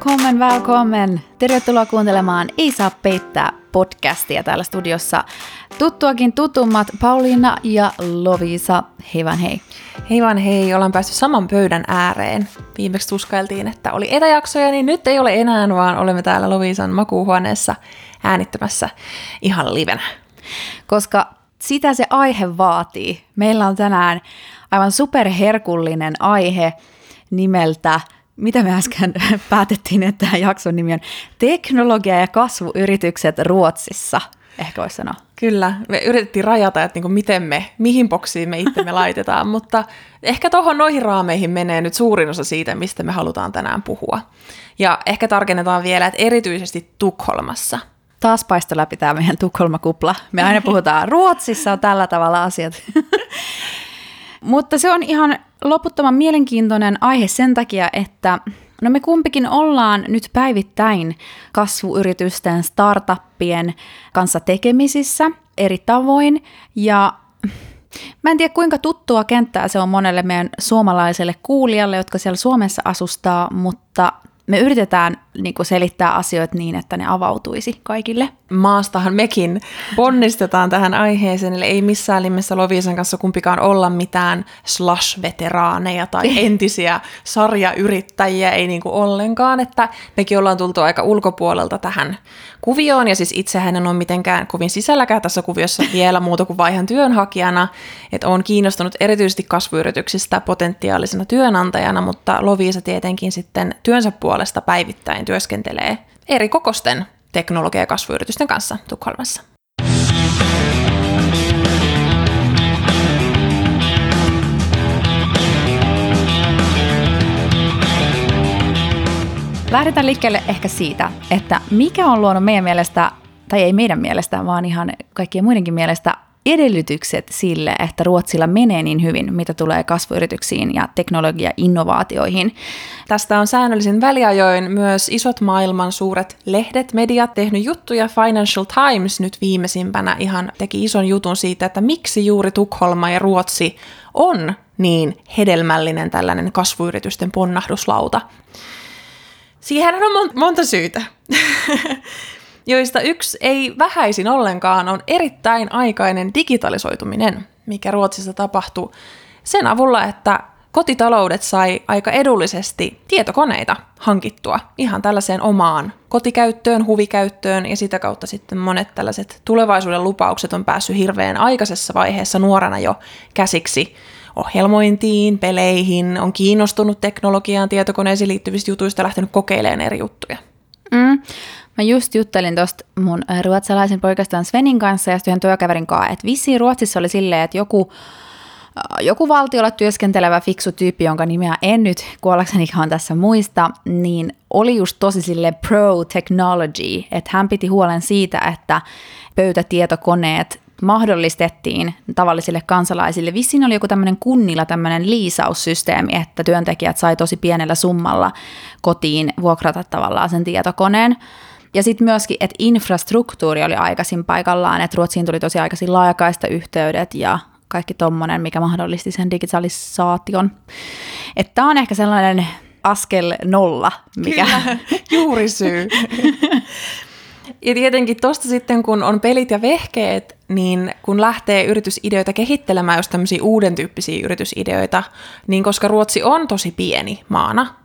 Välkommen, välkommen! Tervetuloa kuuntelemaan Ei saa peittää podcastia täällä studiossa. Tuttuakin tutummat Pauliina ja Lovisa. Hei vaan hei. Hei vaan hei, ollaan päästy saman pöydän ääreen. Viimeksi tuskailtiin, että oli etäjaksoja, niin nyt ei ole enää, vaan olemme täällä Lovisan makuuhuoneessa äänittämässä ihan livenä. Koska sitä se aihe vaatii. Meillä on tänään aivan superherkullinen aihe nimeltä mitä me äsken päätettiin, että tämä jakson nimi on Teknologia ja kasvuyritykset Ruotsissa, ehkä voisi sanoa. Kyllä, me yritettiin rajata, että niinku miten me, mihin boksiin me itsemme laitetaan, mutta ehkä tuohon noihin raameihin menee nyt suurin osa siitä, mistä me halutaan tänään puhua. Ja ehkä tarkennetaan vielä, että erityisesti Tukholmassa. Taas paisto läpi tämä meidän Tukholma-kupla. Me aina puhutaan, Ruotsissa on tällä tavalla asiat. Mutta se on ihan loputtoman mielenkiintoinen aihe sen takia, että no me kumpikin ollaan nyt päivittäin kasvuyritysten, startuppien kanssa tekemisissä eri tavoin. Ja Mä en tiedä kuinka tuttua kenttää se on monelle meidän suomalaiselle kuulijalle, jotka siellä Suomessa asustaa, mutta me yritetään niin kuin selittää asioita niin, että ne avautuisi kaikille. Maastahan mekin ponnistetaan tähän aiheeseen, eli ei missään nimessä Lovisan kanssa kumpikaan olla mitään slash-veteraaneja tai entisiä sarjayrittäjiä, ei niin kuin ollenkaan, että mekin ollaan tultu aika ulkopuolelta tähän kuvioon, ja siis itsehän en ole mitenkään kovin sisälläkään tässä kuviossa vielä muuta kuin vaihan työnhakijana, että olen kiinnostunut erityisesti kasvuyrityksistä potentiaalisena työnantajana, mutta Lovisa tietenkin sitten työnsä puolesta päivittäin päivittäin työskentelee eri kokosten teknologia- ja kasvuyritysten kanssa Tukholmassa. Lähdetään liikkeelle ehkä siitä, että mikä on luonut meidän mielestä, tai ei meidän mielestä, vaan ihan kaikkien muidenkin mielestä edellytykset sille, että Ruotsilla menee niin hyvin, mitä tulee kasvuyrityksiin ja teknologia-innovaatioihin. Tästä on säännöllisin väliajoin myös isot maailman suuret lehdet, mediat tehnyt juttuja. Financial Times nyt viimeisimpänä ihan teki ison jutun siitä, että miksi juuri Tukholma ja Ruotsi on niin hedelmällinen tällainen kasvuyritysten ponnahduslauta. Siihen on monta syytä. joista yksi ei vähäisin ollenkaan on erittäin aikainen digitalisoituminen, mikä Ruotsissa tapahtui sen avulla, että kotitaloudet sai aika edullisesti tietokoneita hankittua ihan tällaiseen omaan kotikäyttöön, huvikäyttöön ja sitä kautta sitten monet tällaiset tulevaisuuden lupaukset on päässyt hirveän aikaisessa vaiheessa nuorena jo käsiksi ohjelmointiin, peleihin, on kiinnostunut teknologiaan, tietokoneisiin liittyvistä jutuista lähtenyt kokeilemaan eri juttuja. Mm. Mä just juttelin tuosta mun äh, ruotsalaisen poikastaan Svenin kanssa ja sitten yhden työkaverin kanssa, että vissiin Ruotsissa oli silleen, että joku, äh, joku valtiolla työskentelevä fiksu tyyppi, jonka nimeä en nyt kuollaksenikaan tässä muista, niin oli just tosi sille pro-technology, että hän piti huolen siitä, että pöytätietokoneet mahdollistettiin tavallisille kansalaisille. Vissiin oli joku tämmöinen kunnilla tämmöinen liisaussysteemi, että työntekijät sai tosi pienellä summalla kotiin vuokrata tavallaan sen tietokoneen. Ja sitten myöskin, että infrastruktuuri oli aikaisin paikallaan, että Ruotsiin tuli tosi aikaisin laajakaista yhteydet ja kaikki tommonen, mikä mahdollisti sen digitalisaation. Että tämä on ehkä sellainen askel nolla, mikä... Kyllä, juuri syy. ja tietenkin tuosta sitten, kun on pelit ja vehkeet, niin kun lähtee yritysideoita kehittelemään, jos tämmöisiä uuden tyyppisiä yritysideoita, niin koska Ruotsi on tosi pieni maana,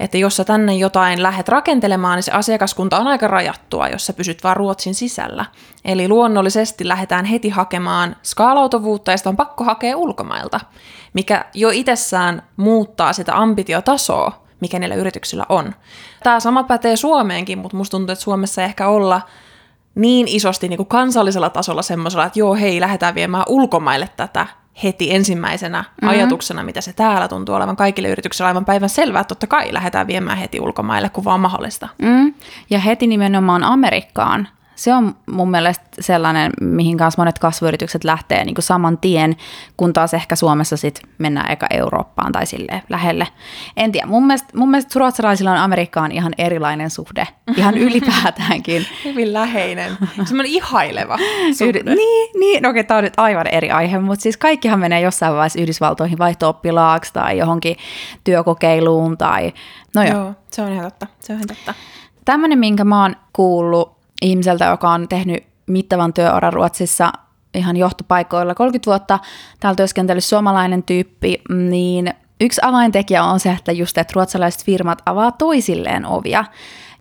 että jos sä tänne jotain lähdet rakentelemaan, niin se asiakaskunta on aika rajattua, jos sä pysyt vaan Ruotsin sisällä. Eli luonnollisesti lähdetään heti hakemaan skaalautuvuutta ja sitä on pakko hakea ulkomailta, mikä jo itsessään muuttaa sitä ambitiotasoa, mikä niillä yrityksillä on. Tämä sama pätee Suomeenkin, mutta musta tuntuu, että Suomessa ei ehkä olla niin isosti niin kuin kansallisella tasolla semmoisella, että joo, hei, lähdetään viemään ulkomaille tätä heti ensimmäisenä mm-hmm. ajatuksena, mitä se täällä tuntuu olevan kaikille yrityksille aivan päivän selvää, että totta kai lähdetään viemään heti ulkomaille, kun vaan mahdollista. Mm. Ja heti nimenomaan Amerikkaan Se on mun mielestä sellainen, mihin kanssa monet kasvuyritykset lähtee niin kuin saman tien, kun taas ehkä Suomessa sit mennään eka Eurooppaan tai sille lähelle. En tiedä, mun mielestä, mun mielestä ruotsalaisilla on Amerikkaan ihan erilainen suhde, ihan ylipäätäänkin. Hyvin läheinen, semmoinen ihaileva suhde. Niin, niin, no okei, tämä on nyt aivan eri aihe, mutta siis kaikkihan menee jossain vaiheessa Yhdysvaltoihin vaihto-oppilaaksi tai johonkin työkokeiluun tai no joo. joo se on ihan totta, se on ihan totta. Tämmöinen, minkä mä oon kuullut ihmiseltä, joka on tehnyt mittavan työuran Ruotsissa ihan johtopaikoilla 30 vuotta, täällä työskentely suomalainen tyyppi, niin yksi avaintekijä on se, että just että ruotsalaiset firmat avaa toisilleen ovia.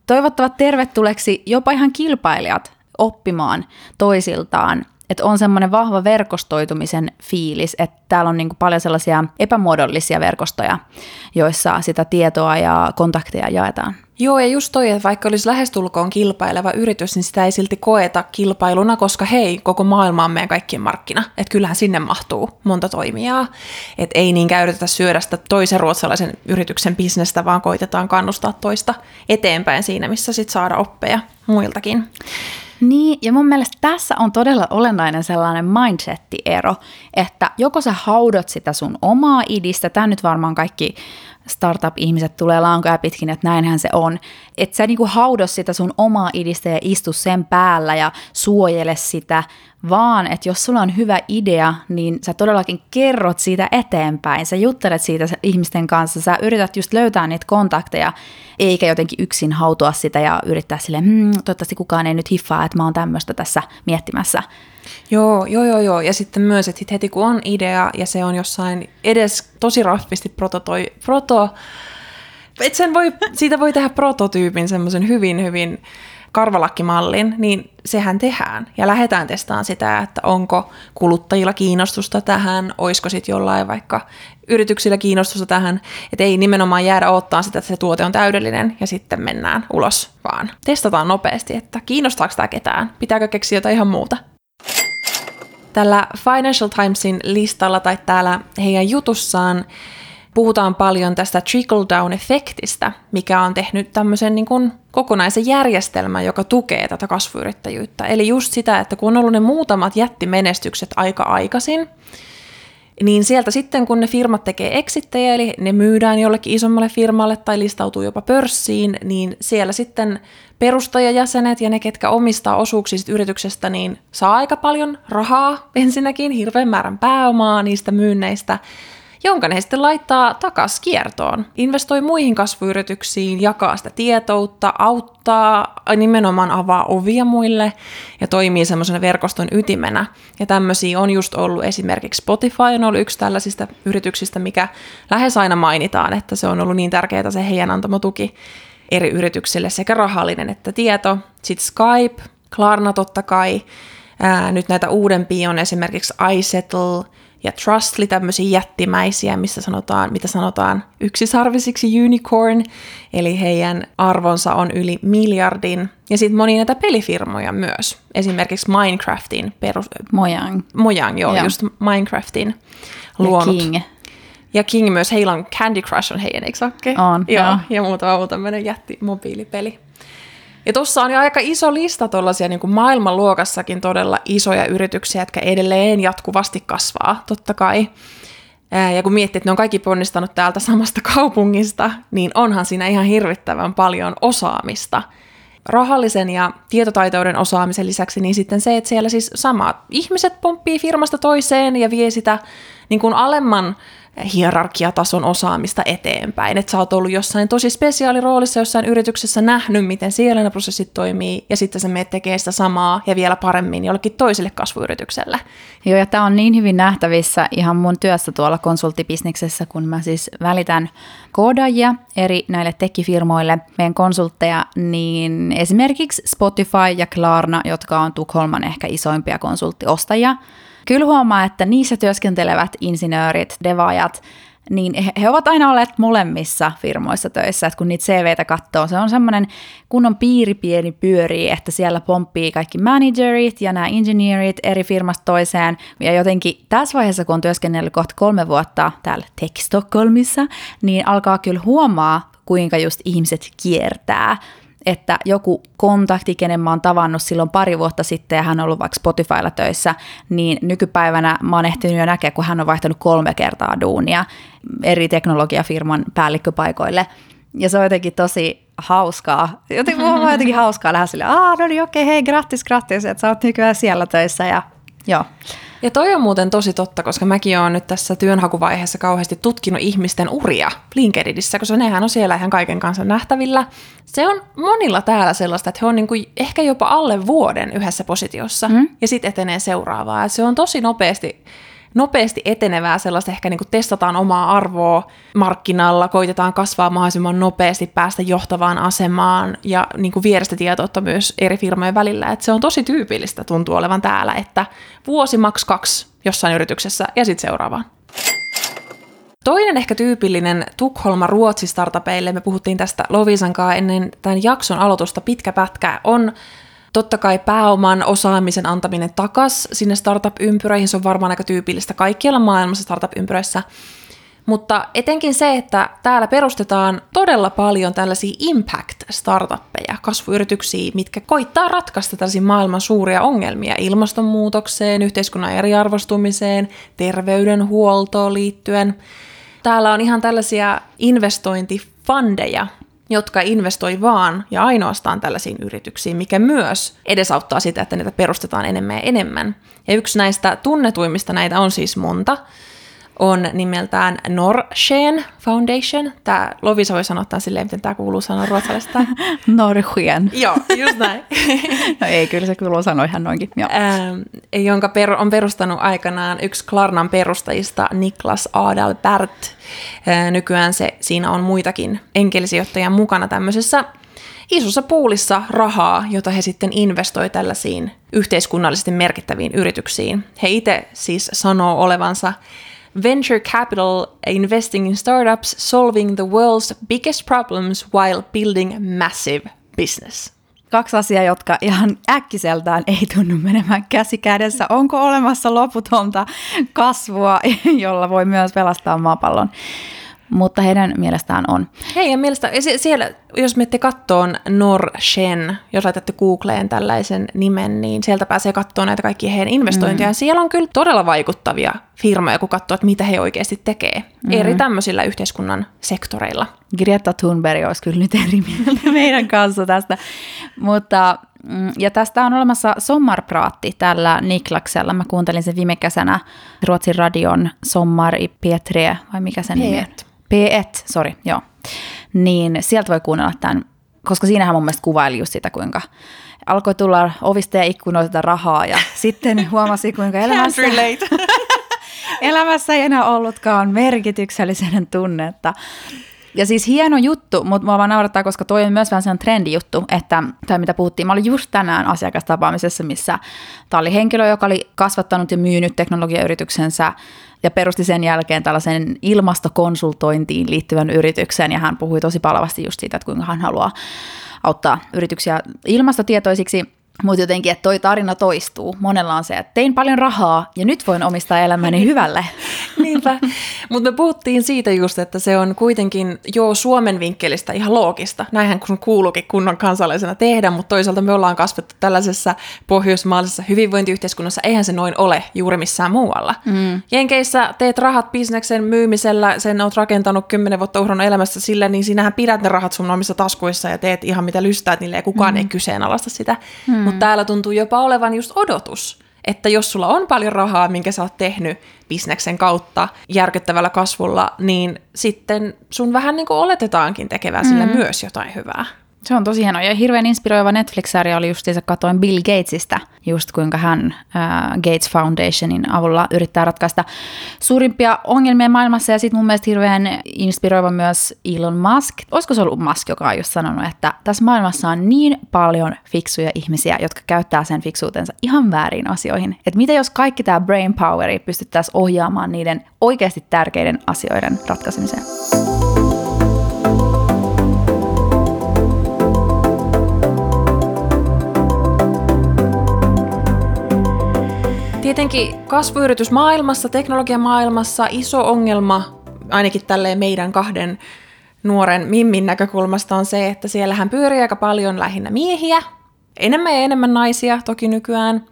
Toivottavat tervetulleeksi jopa ihan kilpailijat oppimaan toisiltaan että on semmoinen vahva verkostoitumisen fiilis, että täällä on niin paljon sellaisia epämuodollisia verkostoja, joissa sitä tietoa ja kontakteja jaetaan. Joo, ja just toi, että vaikka olisi lähestulkoon kilpaileva yritys, niin sitä ei silti koeta kilpailuna, koska hei, koko maailma on meidän kaikkien markkina. Että kyllähän sinne mahtuu monta toimijaa. Että ei niin käytetä syödä sitä toisen ruotsalaisen yrityksen bisnestä, vaan koitetaan kannustaa toista eteenpäin siinä, missä sitten saada oppeja muiltakin. Niin, ja mun mielestä tässä on todella olennainen sellainen mindset-ero, että joko sä haudot sitä sun omaa idistä, tämä nyt varmaan kaikki startup-ihmiset tulee lankoja pitkin, että näinhän se on. Että sä niinku haudo sitä sun omaa idistä ja istu sen päällä ja suojele sitä, vaan että jos sulla on hyvä idea, niin sä todellakin kerrot siitä eteenpäin. Sä juttelet siitä ihmisten kanssa, sä yrität just löytää niitä kontakteja, eikä jotenkin yksin hautua sitä ja yrittää sille, hmm, toivottavasti kukaan ei nyt hiffaa, että mä oon tämmöistä tässä miettimässä. Joo, joo, joo, joo. Ja sitten myös, että heti kun on idea ja se on jossain edes tosi raffisti prototoi, proto, et sen voi, siitä voi tehdä prototyypin semmoisen hyvin, hyvin karvalakkimallin, niin sehän tehdään. Ja lähdetään testaamaan sitä, että onko kuluttajilla kiinnostusta tähän, olisiko sitten jollain vaikka yrityksillä kiinnostusta tähän, että ei nimenomaan jäädä odottaa sitä, että se tuote on täydellinen ja sitten mennään ulos, vaan testataan nopeasti, että kiinnostaako tämä ketään, pitääkö keksiä jotain ihan muuta. Tällä Financial Timesin listalla tai täällä heidän jutussaan puhutaan paljon tästä trickle-down-efektistä, mikä on tehnyt tämmöisen niin kuin kokonaisen järjestelmän, joka tukee tätä kasvuyrittäjyyttä. Eli just sitä, että kun on ollut ne muutamat jättimenestykset aika aikaisin, niin sieltä sitten kun ne firmat tekee exittejä, eli ne myydään jollekin isommalle firmalle tai listautuu jopa pörssiin, niin siellä sitten perustajajäsenet ja ne, ketkä omistaa osuuksia yrityksestä, niin saa aika paljon rahaa ensinnäkin, hirveän määrän pääomaa niistä myynneistä, jonka ne sitten laittaa takas kiertoon. Investoi muihin kasvuyrityksiin, jakaa sitä tietoutta, auttaa, nimenomaan avaa ovia muille ja toimii semmoisena verkoston ytimenä. Ja tämmöisiä on just ollut esimerkiksi Spotify on ollut yksi tällaisista yrityksistä, mikä lähes aina mainitaan, että se on ollut niin tärkeää se heidän antama tuki eri yrityksille, sekä rahallinen että tieto. Sitten Skype, Klarna totta kai, Ää, nyt näitä uudempia on esimerkiksi iSettle, ja Trustly, tämmöisiä jättimäisiä, missä sanotaan, mitä sanotaan yksisarvisiksi unicorn, eli heidän arvonsa on yli miljardin. Ja sitten moni näitä pelifirmoja myös, esimerkiksi Minecraftin perus... Mojang. Mojang, joo, ja. just Minecraftin luonut. Ja King. Ja King myös, heillä on Candy Crush on heidän, eikö On, joo. joo. Ja muutama muu tämmöinen jätti mobiilipeli. Ja tuossa on jo aika iso lista tuollaisia niin maailmanluokassakin todella isoja yrityksiä, jotka edelleen jatkuvasti kasvaa, totta kai. Ja kun miettii, että ne on kaikki ponnistanut täältä samasta kaupungista, niin onhan siinä ihan hirvittävän paljon osaamista. Rahallisen ja tietotaitouden osaamisen lisäksi, niin sitten se, että siellä siis samat ihmiset pomppii firmasta toiseen ja vie sitä niin kuin alemman hierarkiatason osaamista eteenpäin. Että sä oot ollut jossain tosi spesiaaliroolissa jossain yrityksessä nähnyt, miten siellä ne prosessit toimii, ja sitten sä meet tekee sitä samaa ja vielä paremmin jollekin toiselle kasvuyritykselle. Joo, ja tämä on niin hyvin nähtävissä ihan mun työssä tuolla konsulttibisneksessä, kun mä siis välitän koodaajia eri näille tekifirmoille, meidän konsultteja, niin esimerkiksi Spotify ja Klarna, jotka on Tukholman ehkä isoimpia konsulttiostajia, kyllä huomaa, että niissä työskentelevät insinöörit, devaajat, niin he, he ovat aina olleet molemmissa firmoissa töissä, että kun niitä CVtä katsoo, se on semmoinen kunnon piiri pieni pyörii, että siellä pomppii kaikki managerit ja nämä engineerit eri firmasta toiseen, ja jotenkin tässä vaiheessa, kun on työskennellyt kohta kolme vuotta täällä Tech Stockholmissa, niin alkaa kyllä huomaa, kuinka just ihmiset kiertää että joku kontakti, kenen mä oon tavannut silloin pari vuotta sitten ja hän on ollut vaikka Spotifylla töissä, niin nykypäivänä mä oon ehtinyt jo näkeä, kun hän on vaihtanut kolme kertaa duunia eri teknologiafirman päällikköpaikoille. Ja se on jotenkin tosi hauskaa. Jotenkin, mulla on jotenkin hauskaa lähes silleen, aah, no niin okei, hei, grattis, grattis, että sä oot nykyään siellä töissä ja joo. Ja toi on muuten tosi totta, koska mäkin olen nyt tässä työnhakuvaiheessa kauheasti tutkinut ihmisten uria LinkedInissä, koska nehän on siellä ihan kaiken kanssa nähtävillä. Se on monilla täällä sellaista, että he on niin kuin ehkä jopa alle vuoden yhdessä positiossa mm. ja sitten etenee seuraavaa. Se on tosi nopeasti nopeasti etenevää sellaista, ehkä niin kuin testataan omaa arvoa markkinalla, koitetaan kasvaa mahdollisimman nopeasti, päästä johtavaan asemaan ja niin kuin vierestä tietoutta myös eri firmojen välillä. Et se on tosi tyypillistä, tuntuu olevan täällä, että vuosi maks kaksi jossain yrityksessä ja sitten seuraavaan. Toinen ehkä tyypillinen Tukholma Ruotsi startupeille, me puhuttiin tästä Lovisan ennen tämän jakson aloitusta pitkä pätkä, on Totta kai pääoman osaamisen antaminen takas sinne startup-ympyröihin, se on varmaan aika tyypillistä kaikkialla maailmassa startup-ympyröissä. Mutta etenkin se, että täällä perustetaan todella paljon tällaisia impact-startuppeja, kasvuyrityksiä, mitkä koittaa ratkaista tällaisia maailman suuria ongelmia ilmastonmuutokseen, yhteiskunnan eriarvostumiseen, terveydenhuoltoon liittyen. Täällä on ihan tällaisia investointifandeja, jotka investoi vaan ja ainoastaan tällaisiin yrityksiin, mikä myös edesauttaa sitä, että niitä perustetaan enemmän ja enemmän. Ja yksi näistä tunnetuimmista näitä on siis monta, on nimeltään Norrsken Foundation. Tämä Lovisa voi sanoa tämän silleen, miten tämä kuuluu sanoa ruotsalaisesta. Norrsken. Joo, just näin. no ei, kyllä se kuuluu sanoa ihan noinkin. Joo. Ähm, jonka per, on perustanut aikanaan yksi Klarnan perustajista Niklas Adalbert. Äh, nykyään se, siinä on muitakin enkelisijoittajia mukana tämmöisessä isossa puulissa rahaa, jota he sitten investoi tällaisiin yhteiskunnallisesti merkittäviin yrityksiin. He itse siis sanoo olevansa venture capital investing in startups solving the world's biggest problems while building massive business. Kaksi asiaa, jotka ihan äkkiseltään ei tunnu menemään käsi kädessä. Onko olemassa loputonta kasvua, jolla voi myös pelastaa maapallon? Mutta heidän mielestään on. Heidän mielestä, siellä, jos menette kattoon Norshen, jos laitatte Googleen tällaisen nimen, niin sieltä pääsee katsoa näitä kaikkia heidän investointeja. Mm. Siellä on kyllä todella vaikuttavia firmoja, kun katsoo, että mitä he oikeasti tekee mm. eri tämmöisillä yhteiskunnan sektoreilla. Greta Thunberg olisi kyllä nyt eri mieltä meidän kanssa tästä, mutta mm, ja tästä on olemassa Sommarpraatti tällä Niklaksella. Mä kuuntelin sen viime kesänä Ruotsin radion Sommar i P3, vai mikä sen nimi on? P1, sorry, joo. Niin sieltä voi kuunnella tämän, koska siinähän mun mielestä kuvaili just sitä, kuinka alkoi tulla ovista ja ikkunoilta rahaa ja sitten huomasi, kuinka elämässä, elämässä ei enää ollutkaan merkityksellisen tunnetta. Ja siis hieno juttu, mutta mua vaan naurattaa, koska toi on myös vähän sellainen trendijuttu, että, tai mitä puhuttiin, mä olin just tänään asiakastapaamisessa, missä tämä oli henkilö, joka oli kasvattanut ja myynyt teknologiayrityksensä ja perusti sen jälkeen tällaisen ilmastokonsultointiin liittyvän yrityksen, ja hän puhui tosi palavasti just siitä, että kuinka hän haluaa auttaa yrityksiä ilmastotietoisiksi, mutta jotenkin, että toi tarina toistuu. Monella on se, että tein paljon rahaa ja nyt voin omistaa elämäni hyvälle. Niinpä. Mutta me puhuttiin siitä just, että se on kuitenkin jo Suomen vinkkelistä ihan loogista. Näinhän kun kuuluukin kunnon kansalaisena tehdä, mutta toisaalta me ollaan kasvettu tällaisessa pohjoismaallisessa hyvinvointiyhteiskunnassa. Eihän se noin ole juuri missään muualla. Mm. Jenkeissä teet rahat bisneksen myymisellä, sen oot rakentanut kymmenen vuotta uhron elämässä sillä, niin sinähän pidät ne rahat sun omissa taskuissa ja teet ihan mitä lystäät niille ja kukaan mm. ei kyseenalaista sitä. Mm. Mutta täällä tuntuu jopa olevan just odotus, että jos sulla on paljon rahaa, minkä sä oot tehnyt bisneksen kautta järkyttävällä kasvulla, niin sitten sun vähän niin kuin oletetaankin tekevää sillä mm. myös jotain hyvää. Se on tosi hienoa. Ja hirveän inspiroiva Netflix-sarja oli justiinsa, katoin Bill Gatesista, just kuinka hän äh, Gates Foundationin avulla yrittää ratkaista suurimpia ongelmia maailmassa. Ja sitten mun mielestä hirveän inspiroiva myös Elon Musk. Olisiko se ollut Musk, joka on just sanonut, että tässä maailmassa on niin paljon fiksuja ihmisiä, jotka käyttää sen fiksuutensa ihan väärin asioihin. Että mitä jos kaikki tämä brain poweri pystyttäisiin ohjaamaan niiden oikeasti tärkeiden asioiden ratkaisemiseen? Tietenkin kasvuyritys maailmassa, teknologiamaailmassa, iso ongelma, ainakin tälleen meidän kahden nuoren Mimmin näkökulmasta on se, että siellähän pyörii aika paljon lähinnä miehiä, enemmän ja enemmän naisia toki nykyään,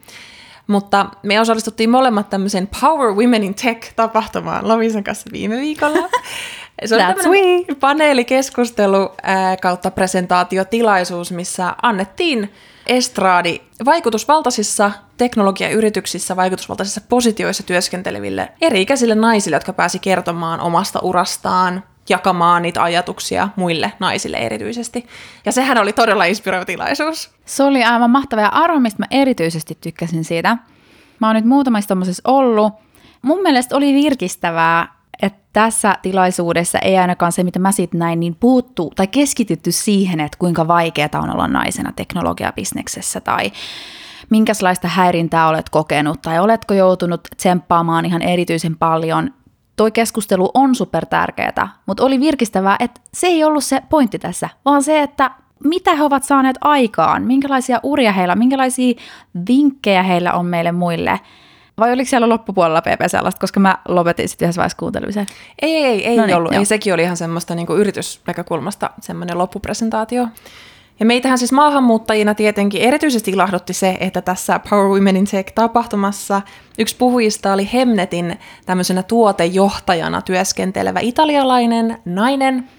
mutta me osallistuttiin molemmat tämmöiseen Power Women in Tech-tapahtumaan Lovisan kanssa viime viikolla. Se That's paneelikeskustelu ää, kautta presentaatiotilaisuus, missä annettiin estraadi vaikutusvaltaisissa teknologiayrityksissä, vaikutusvaltaisissa positioissa työskenteleville eri-ikäisille naisille, jotka pääsi kertomaan omasta urastaan, jakamaan niitä ajatuksia muille naisille erityisesti. Ja sehän oli todella inspiroiva tilaisuus. Se oli aivan mahtava ja arvo, mistä mä erityisesti tykkäsin siitä. Mä oon nyt muutamassa tommosessa ollut. Mun mielestä oli virkistävää, että tässä tilaisuudessa ei ainakaan se, mitä mä sitten näin, niin puuttuu tai keskitytty siihen, että kuinka vaikeaa on olla naisena teknologiabisneksessä tai minkälaista häirintää olet kokenut tai oletko joutunut tsemppaamaan ihan erityisen paljon. Toi keskustelu on super tärkeää, mutta oli virkistävää, että se ei ollut se pointti tässä, vaan se, että mitä he ovat saaneet aikaan, minkälaisia uria heillä, minkälaisia vinkkejä heillä on meille muille – vai oliko siellä loppupuolella PP sellaista, koska mä lopetin sitten yhdessä vaiheessa kuuntelemisen? Ei, ei, ei no niin, ollut. Ei, sekin oli ihan semmoista niin kuin yritysnäkökulmasta semmoinen loppupresentaatio. Ja meitähän siis maahanmuuttajina tietenkin erityisesti ilahdutti se, että tässä Power Women in Tech-tapahtumassa yksi puhujista oli Hemnetin tämmöisenä tuotejohtajana työskentelevä italialainen nainen,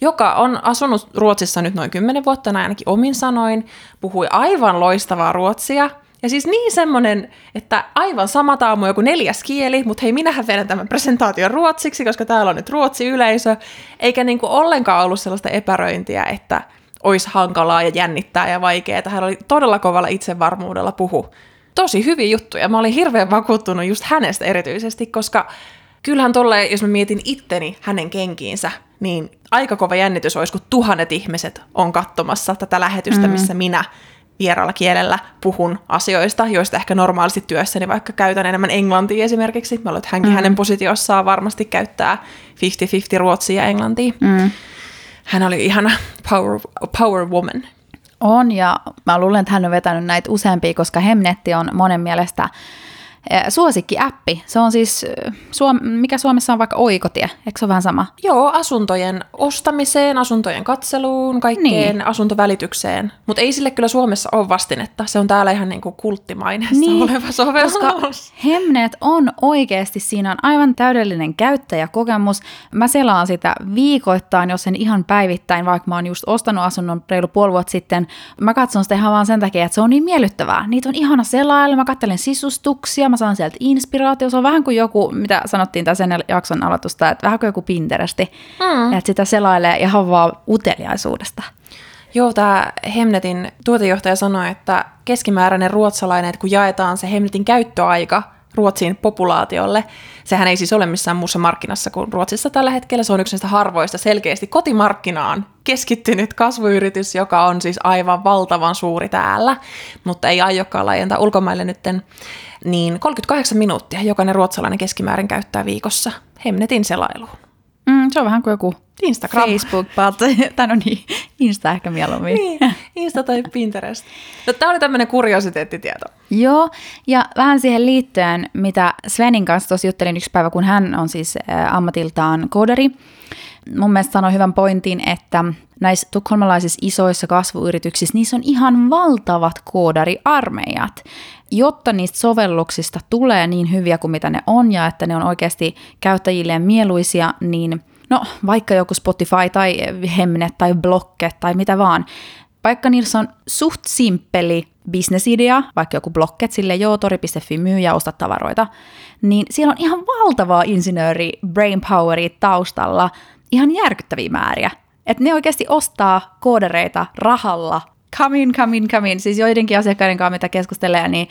joka on asunut Ruotsissa nyt noin kymmenen vuotta, ainakin omin sanoin, puhui aivan loistavaa ruotsia – ja siis niin semmoinen, että aivan sama tämä on joku neljäs kieli, mutta hei, minähän vedän tämän presentaation ruotsiksi, koska täällä on nyt ruotsi-yleisö, eikä niinku ollenkaan ollut sellaista epäröintiä, että olisi hankalaa ja jännittää ja vaikeaa. Hän oli todella kovalla itsevarmuudella puhu. Tosi hyviä juttuja. Mä olin hirveän vakuuttunut just hänestä erityisesti, koska kyllähän tolle, jos mä mietin itteni hänen kenkiinsä, niin aika kova jännitys olisi, kun tuhannet ihmiset on katsomassa tätä lähetystä, mm. missä minä vieraalla kielellä puhun asioista, joista ehkä normaalisti työssäni vaikka käytän enemmän englantia esimerkiksi. Mä luulen, että hänkin mm. hänen positiossaan varmasti käyttää 50-50 ruotsia ja englantia. Mm. Hän oli ihana power, power woman. On, ja mä luulen, että hän on vetänyt näitä useampia, koska Hemnetti on monen mielestä suosikki-appi. Se on siis, Suom- mikä Suomessa on vaikka Oikotie, eikö se ole vähän sama? Joo, asuntojen ostamiseen, asuntojen katseluun, kaikkeen niin. asuntovälitykseen. Mutta ei sille kyllä Suomessa ole vastinetta. Se on täällä ihan niin kuin kulttimaineessa niin, oleva sovellus. Koska Hemnet on oikeasti, siinä on aivan täydellinen käyttäjäkokemus. Mä selaan sitä viikoittain, jos en ihan päivittäin, vaikka mä oon just ostanut asunnon reilu puoli vuotta sitten. Mä katson sitä ihan vaan sen takia, että se on niin miellyttävää. Niitä on ihana selailla, mä katselen sisustuksia, mä saan sieltä inspiraatio. Se on vähän kuin joku, mitä sanottiin tässä jakson aloitusta, että vähän kuin joku Pinteresti. Mm. Että sitä selailee ihan vaan uteliaisuudesta. Joo, tämä Hemnetin tuotejohtaja sanoi, että keskimääräinen ruotsalainen, että kun jaetaan se Hemnetin käyttöaika Ruotsin populaatiolle, sehän ei siis ole missään muussa markkinassa kuin Ruotsissa tällä hetkellä. Se on yksi näistä harvoista selkeästi kotimarkkinaan keskittynyt kasvuyritys, joka on siis aivan valtavan suuri täällä, mutta ei aiokaan laajentaa ulkomaille nytten niin 38 minuuttia jokainen ruotsalainen keskimäärin käyttää viikossa Hemnetin selailuun. Mm, se on vähän kuin joku Instagram. Facebook, tai no niin, Insta ehkä mieluummin. Niin, Insta tai Pinterest. No, tämä oli tämmöinen kuriositeettitieto. Joo, ja vähän siihen liittyen, mitä Svenin kanssa tuossa juttelin yksi päivä, kun hän on siis ammatiltaan koodari. Mun mielestä sanoi hyvän pointin, että näissä tukholmalaisissa isoissa kasvuyrityksissä, niissä on ihan valtavat koodariarmeijat jotta niistä sovelluksista tulee niin hyviä kuin mitä ne on ja että ne on oikeasti käyttäjilleen mieluisia, niin no vaikka joku Spotify tai Hemnet tai Blocket tai mitä vaan, vaikka niissä on suht simppeli bisnesidea, vaikka joku Blocket, sille joo, tori.fi myy ja osta tavaroita, niin siellä on ihan valtavaa insinööri brain poweri taustalla, ihan järkyttäviä määriä. Että ne oikeasti ostaa koodereita rahalla come in, come in, come in. Siis joidenkin asiakkaiden kanssa, mitä keskustelee, niin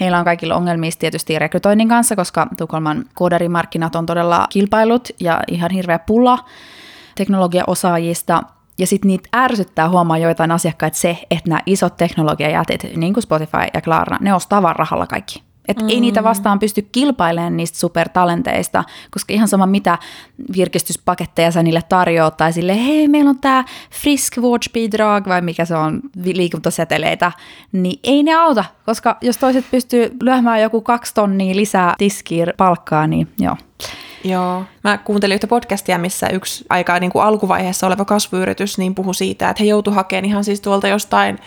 heillä on kaikilla ongelmia tietysti rekrytoinnin kanssa, koska Tukholman koodarimarkkinat on todella kilpailut ja ihan hirveä pula teknologiaosaajista. Ja sitten niitä ärsyttää huomaa joitain asiakkaita se, että nämä isot teknologiajätit, niin kuin Spotify ja Klarna, ne ostaa vaan rahalla kaikki. Että mm. ei niitä vastaan pysty kilpailemaan niistä supertalenteista, koska ihan sama mitä virkistyspaketteja sä niille tarjoat, tai sille hei meillä on tämä friskvårdsbidrag, vai mikä se on, liikuntaseteleitä, niin ei ne auta, koska jos toiset pystyy lyömään joku kaksi tonnia lisää tiskiir palkkaa, niin joo. Joo. Mä kuuntelin yhtä podcastia, missä yksi aika niin kuin alkuvaiheessa oleva kasvuyritys niin puhui siitä, että he joutu hakemaan ihan siis tuolta jostain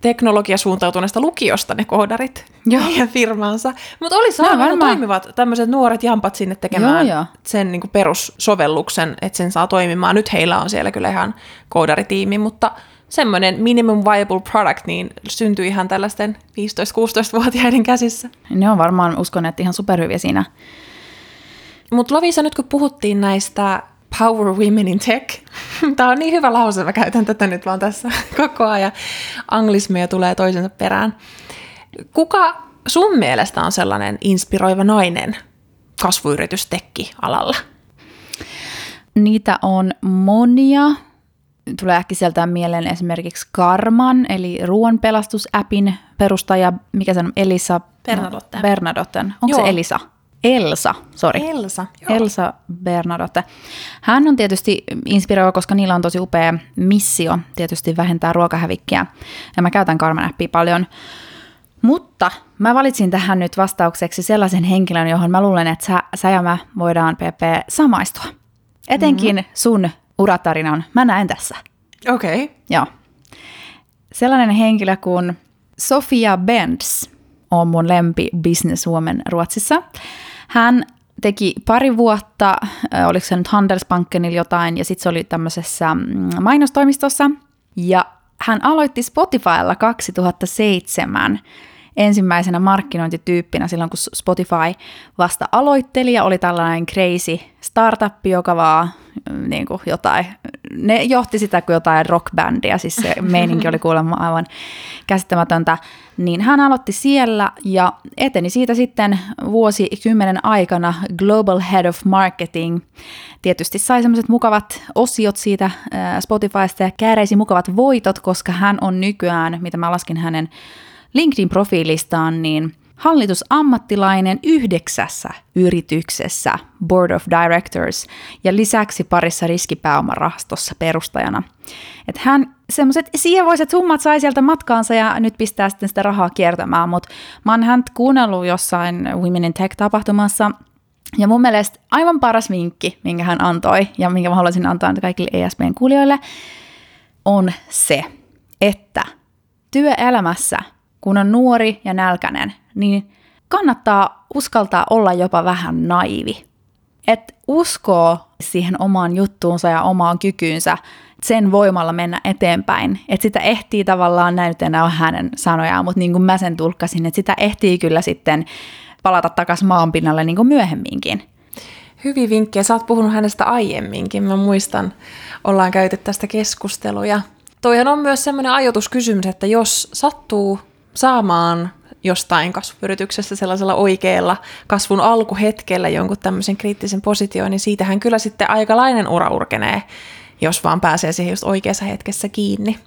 teknologiasuuntautuneesta lukiosta ne koodarit Joo. heidän firmaansa. Mutta oli saanut varmaan. toimivat tämmöiset nuoret jampat sinne tekemään Joo, joo. sen niin kuin perussovelluksen, että sen saa toimimaan. Nyt heillä on siellä kyllä ihan koodaritiimi, mutta semmoinen minimum viable product niin syntyi ihan tällaisten 15-16-vuotiaiden käsissä. Ne on varmaan, uskon, että ihan superhyviä siinä. Mutta Lovisa, nyt kun puhuttiin näistä Power Women in Tech, tämä on niin hyvä lause, mä käytän tätä nyt vaan tässä koko ajan. Anglismeja tulee toisensa perään. Kuka sun mielestä on sellainen inspiroiva nainen kasvuyritystekki alalla? Niitä on monia. Tulee äkkiseltä mieleen esimerkiksi Karman, eli ruoanpelastusäpin perustaja, mikä se on, Elisa... Bernadotte. Bernadotten. Onko Joo. se Elisa? Elsa, sorry. Elsa. Elsa Bernadotte. Hän on tietysti inspiroiva, koska niillä on tosi upea missio tietysti vähentää ruokahävikkiä. Ja mä käytän Karman appia paljon. Mutta mä valitsin tähän nyt vastaukseksi sellaisen henkilön, johon mä luulen, että sä, sä ja mä voidaan PP samaistua. Etenkin mm-hmm. sun uratarinan mä näen tässä. Okei. Okay. Joo. Sellainen henkilö kuin Sofia Benz on mun lempi businesswoman Ruotsissa. Hän teki pari vuotta, äh, oliko se nyt Handelsbankenilla jotain, ja sitten se oli tämmöisessä mm, mainostoimistossa. Ja hän aloitti Spotifylla 2007 ensimmäisenä markkinointityyppinä silloin, kun Spotify vasta aloitteli ja oli tällainen crazy startup, joka vaan mm, niin kuin jotain, ne johti sitä kuin jotain rockbändiä, siis se meininki oli kuulemma aivan käsittämätöntä, niin hän aloitti siellä ja eteni siitä sitten vuosikymmenen aikana Global Head of Marketing. Tietysti sai semmoiset mukavat osiot siitä Spotifysta ja kääreisi mukavat voitot, koska hän on nykyään, mitä mä laskin hänen LinkedIn-profiilistaan, niin hallitusammattilainen yhdeksässä yrityksessä Board of Directors ja lisäksi parissa riskipääomarahastossa perustajana. Et hän semmoiset sievoiset summat sai sieltä matkaansa ja nyt pistää sitten sitä rahaa kiertämään, mutta mä oon häntä kuunnellut jossain Women in Tech-tapahtumassa ja mun mielestä aivan paras vinkki, minkä hän antoi ja minkä mä haluaisin antaa kaikille ESPn kuulijoille, on se, että työelämässä, kun on nuori ja nälkäinen, niin kannattaa uskaltaa olla jopa vähän naivi. Et uskoo siihen omaan juttuunsa ja omaan kykyynsä sen voimalla mennä eteenpäin. Että sitä ehtii tavallaan, näin nyt enää ole hänen sanojaan, mutta niin kuin mä sen tulkkasin, että sitä ehtii kyllä sitten palata takaisin maanpinnalle niin kuin myöhemminkin. Hyviä vinkkejä. Sä oot puhunut hänestä aiemminkin. Mä muistan, ollaan käyty tästä keskusteluja. Toihan on myös semmoinen ajoituskysymys, että jos sattuu saamaan jostain kasvuyrityksestä sellaisella oikealla kasvun alkuhetkellä jonkun tämmöisen kriittisen position, niin siitähän kyllä sitten aikalainen ura urkenee, jos vaan pääsee siihen just oikeassa hetkessä kiinni.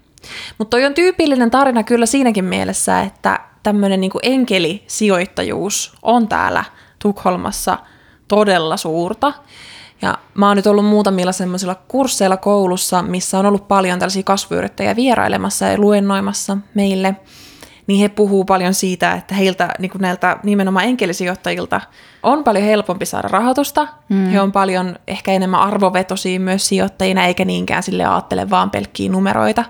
Mutta toi on tyypillinen tarina kyllä siinäkin mielessä, että tämmöinen niin enkelisijoittajuus on täällä Tukholmassa todella suurta. Ja mä oon nyt ollut muutamilla semmoisilla kursseilla koulussa, missä on ollut paljon tällaisia kasvuyrittäjiä vierailemassa ja luennoimassa meille. Niin he puhuu paljon siitä, että heiltä, niin kuin näiltä nimenomaan enkelisijoittajilta, on paljon helpompi saada rahoitusta. Mm. He on paljon ehkä enemmän arvovetosia myös sijoittajina, eikä niinkään sille ajattele vaan pelkkiä numeroita.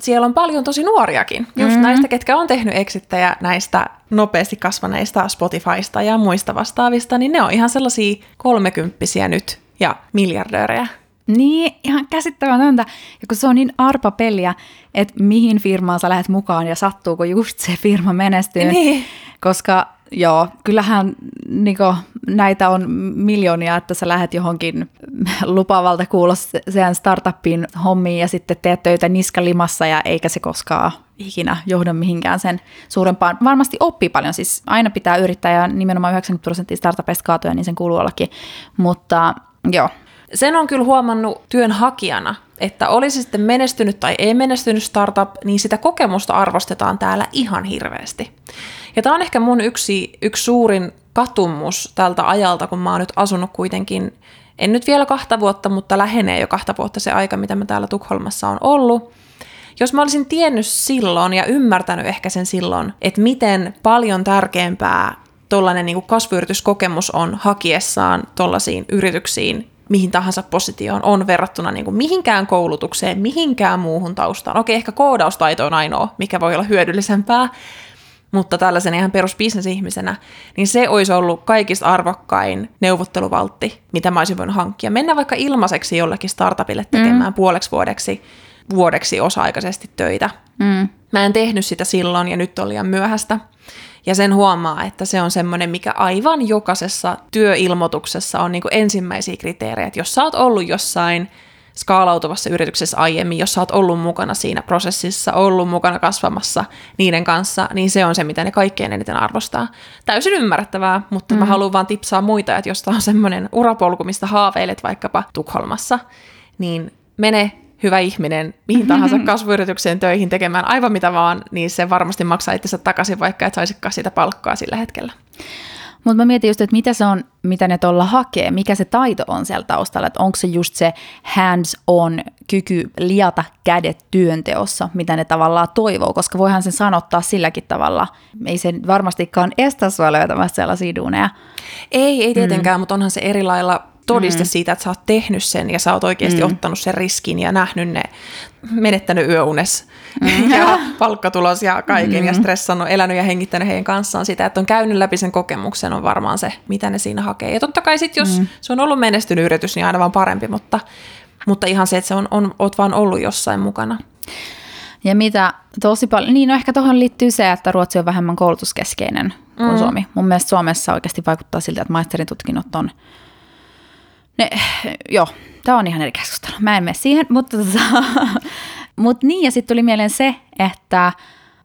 Siellä on paljon tosi nuoriakin, just mm. näistä, ketkä on tehnyt exittejä näistä nopeasti kasvaneista Spotifysta ja muista vastaavista, niin ne on ihan sellaisia kolmekymppisiä nyt ja miljardöörejä. Niin, ihan käsittämätöntä. Ja kun se on niin arpa peliä, että mihin firmaan sä lähdet mukaan ja sattuuko just se firma menestyy. Niin. Koska joo, kyllähän niinku, näitä on miljoonia, että sä lähdet johonkin lupavalta kuulosteen startuppiin hommiin ja sitten teet töitä niskalimassa ja eikä se koskaan ikinä johda mihinkään sen suurempaan. Varmasti oppii paljon, siis aina pitää yrittää ja nimenomaan 90 prosenttia startupeista kaatoja, niin sen kuuluu ollakin. Mutta joo, Sen on kyllä huomannut työnhakijana, että olisi sitten menestynyt tai ei menestynyt startup, niin sitä kokemusta arvostetaan täällä ihan hirveästi. Ja tämä on ehkä mun yksi, yksi suurin katumus tältä ajalta, kun mä oon nyt asunut kuitenkin, en nyt vielä kahta vuotta, mutta lähenee jo kahta vuotta se aika, mitä mä täällä Tukholmassa on ollut. Jos mä olisin tiennyt silloin ja ymmärtänyt ehkä sen silloin, että miten paljon tärkeämpää tuollainen niin kasvuyrityskokemus on hakiessaan tuollaisiin yrityksiin mihin tahansa positioon on verrattuna niin kuin mihinkään koulutukseen, mihinkään muuhun taustaan. Okei, ehkä koodaustaito on ainoa, mikä voi olla hyödyllisempää, mutta tällaisen ihan perusbisnesihmisenä, niin se olisi ollut kaikista arvokkain neuvotteluvaltti, mitä mä olisin voinut hankkia. Mennä vaikka ilmaiseksi jollekin startupille tekemään mm. puoleksi vuodeksi, vuodeksi osa-aikaisesti töitä. Mm. Mä en tehnyt sitä silloin ja nyt on liian myöhäistä. Ja sen huomaa, että se on semmoinen, mikä aivan jokaisessa työilmoituksessa on niin ensimmäisiä kriteerejä. Että jos sä oot ollut jossain skaalautuvassa yrityksessä aiemmin, jos sä oot ollut mukana siinä prosessissa, ollut mukana kasvamassa niiden kanssa, niin se on se, mitä ne kaikkein eniten arvostaa. Täysin ymmärrettävää, mutta mm. mä haluan vaan tipsaa muita, että jos on semmoinen urapolku, mistä haaveilet vaikkapa Tukholmassa, niin mene hyvä ihminen mihin tahansa kasvuyritykseen töihin tekemään aivan mitä vaan, niin se varmasti maksaa itsensä takaisin, vaikka et saisikaan sitä palkkaa sillä hetkellä. Mutta mä mietin just, että mitä se on, mitä ne tuolla hakee, mikä se taito on siellä taustalla, että onko se just se hands-on kyky liata kädet työnteossa, mitä ne tavallaan toivoo, koska voihan sen sanottaa silläkin tavalla. Ei se varmastikaan estä sua löytämästä sellaisia duuneja. Ei, ei tietenkään, mm. mutta onhan se eri lailla todiste mm. siitä, että sä oot tehnyt sen ja sä oot oikeasti mm. ottanut sen riskin ja nähnyt ne, menettänyt yöunes mm. ja palkkatulos ja kaiken mm. ja stressannut, elänyt ja hengittänyt heidän kanssaan sitä, että on käynyt läpi sen kokemuksen on varmaan se, mitä ne siinä hakee. Ja totta kai sitten, jos mm. se on ollut menestynyt yritys, niin aina vaan parempi, mutta, mutta ihan se, että se on, on, oot vaan ollut jossain mukana. Ja mitä tosi paljon, niin no ehkä tuohon liittyy se, että Ruotsi on vähemmän koulutuskeskeinen kuin mm. Suomi. Mun mielestä Suomessa oikeasti vaikuttaa siltä, että maisterin tutkinnot on ne, joo, tämä on ihan eri keskustelu. Mä en mene siihen, mutta tota, mut niin, ja sitten tuli mieleen se, että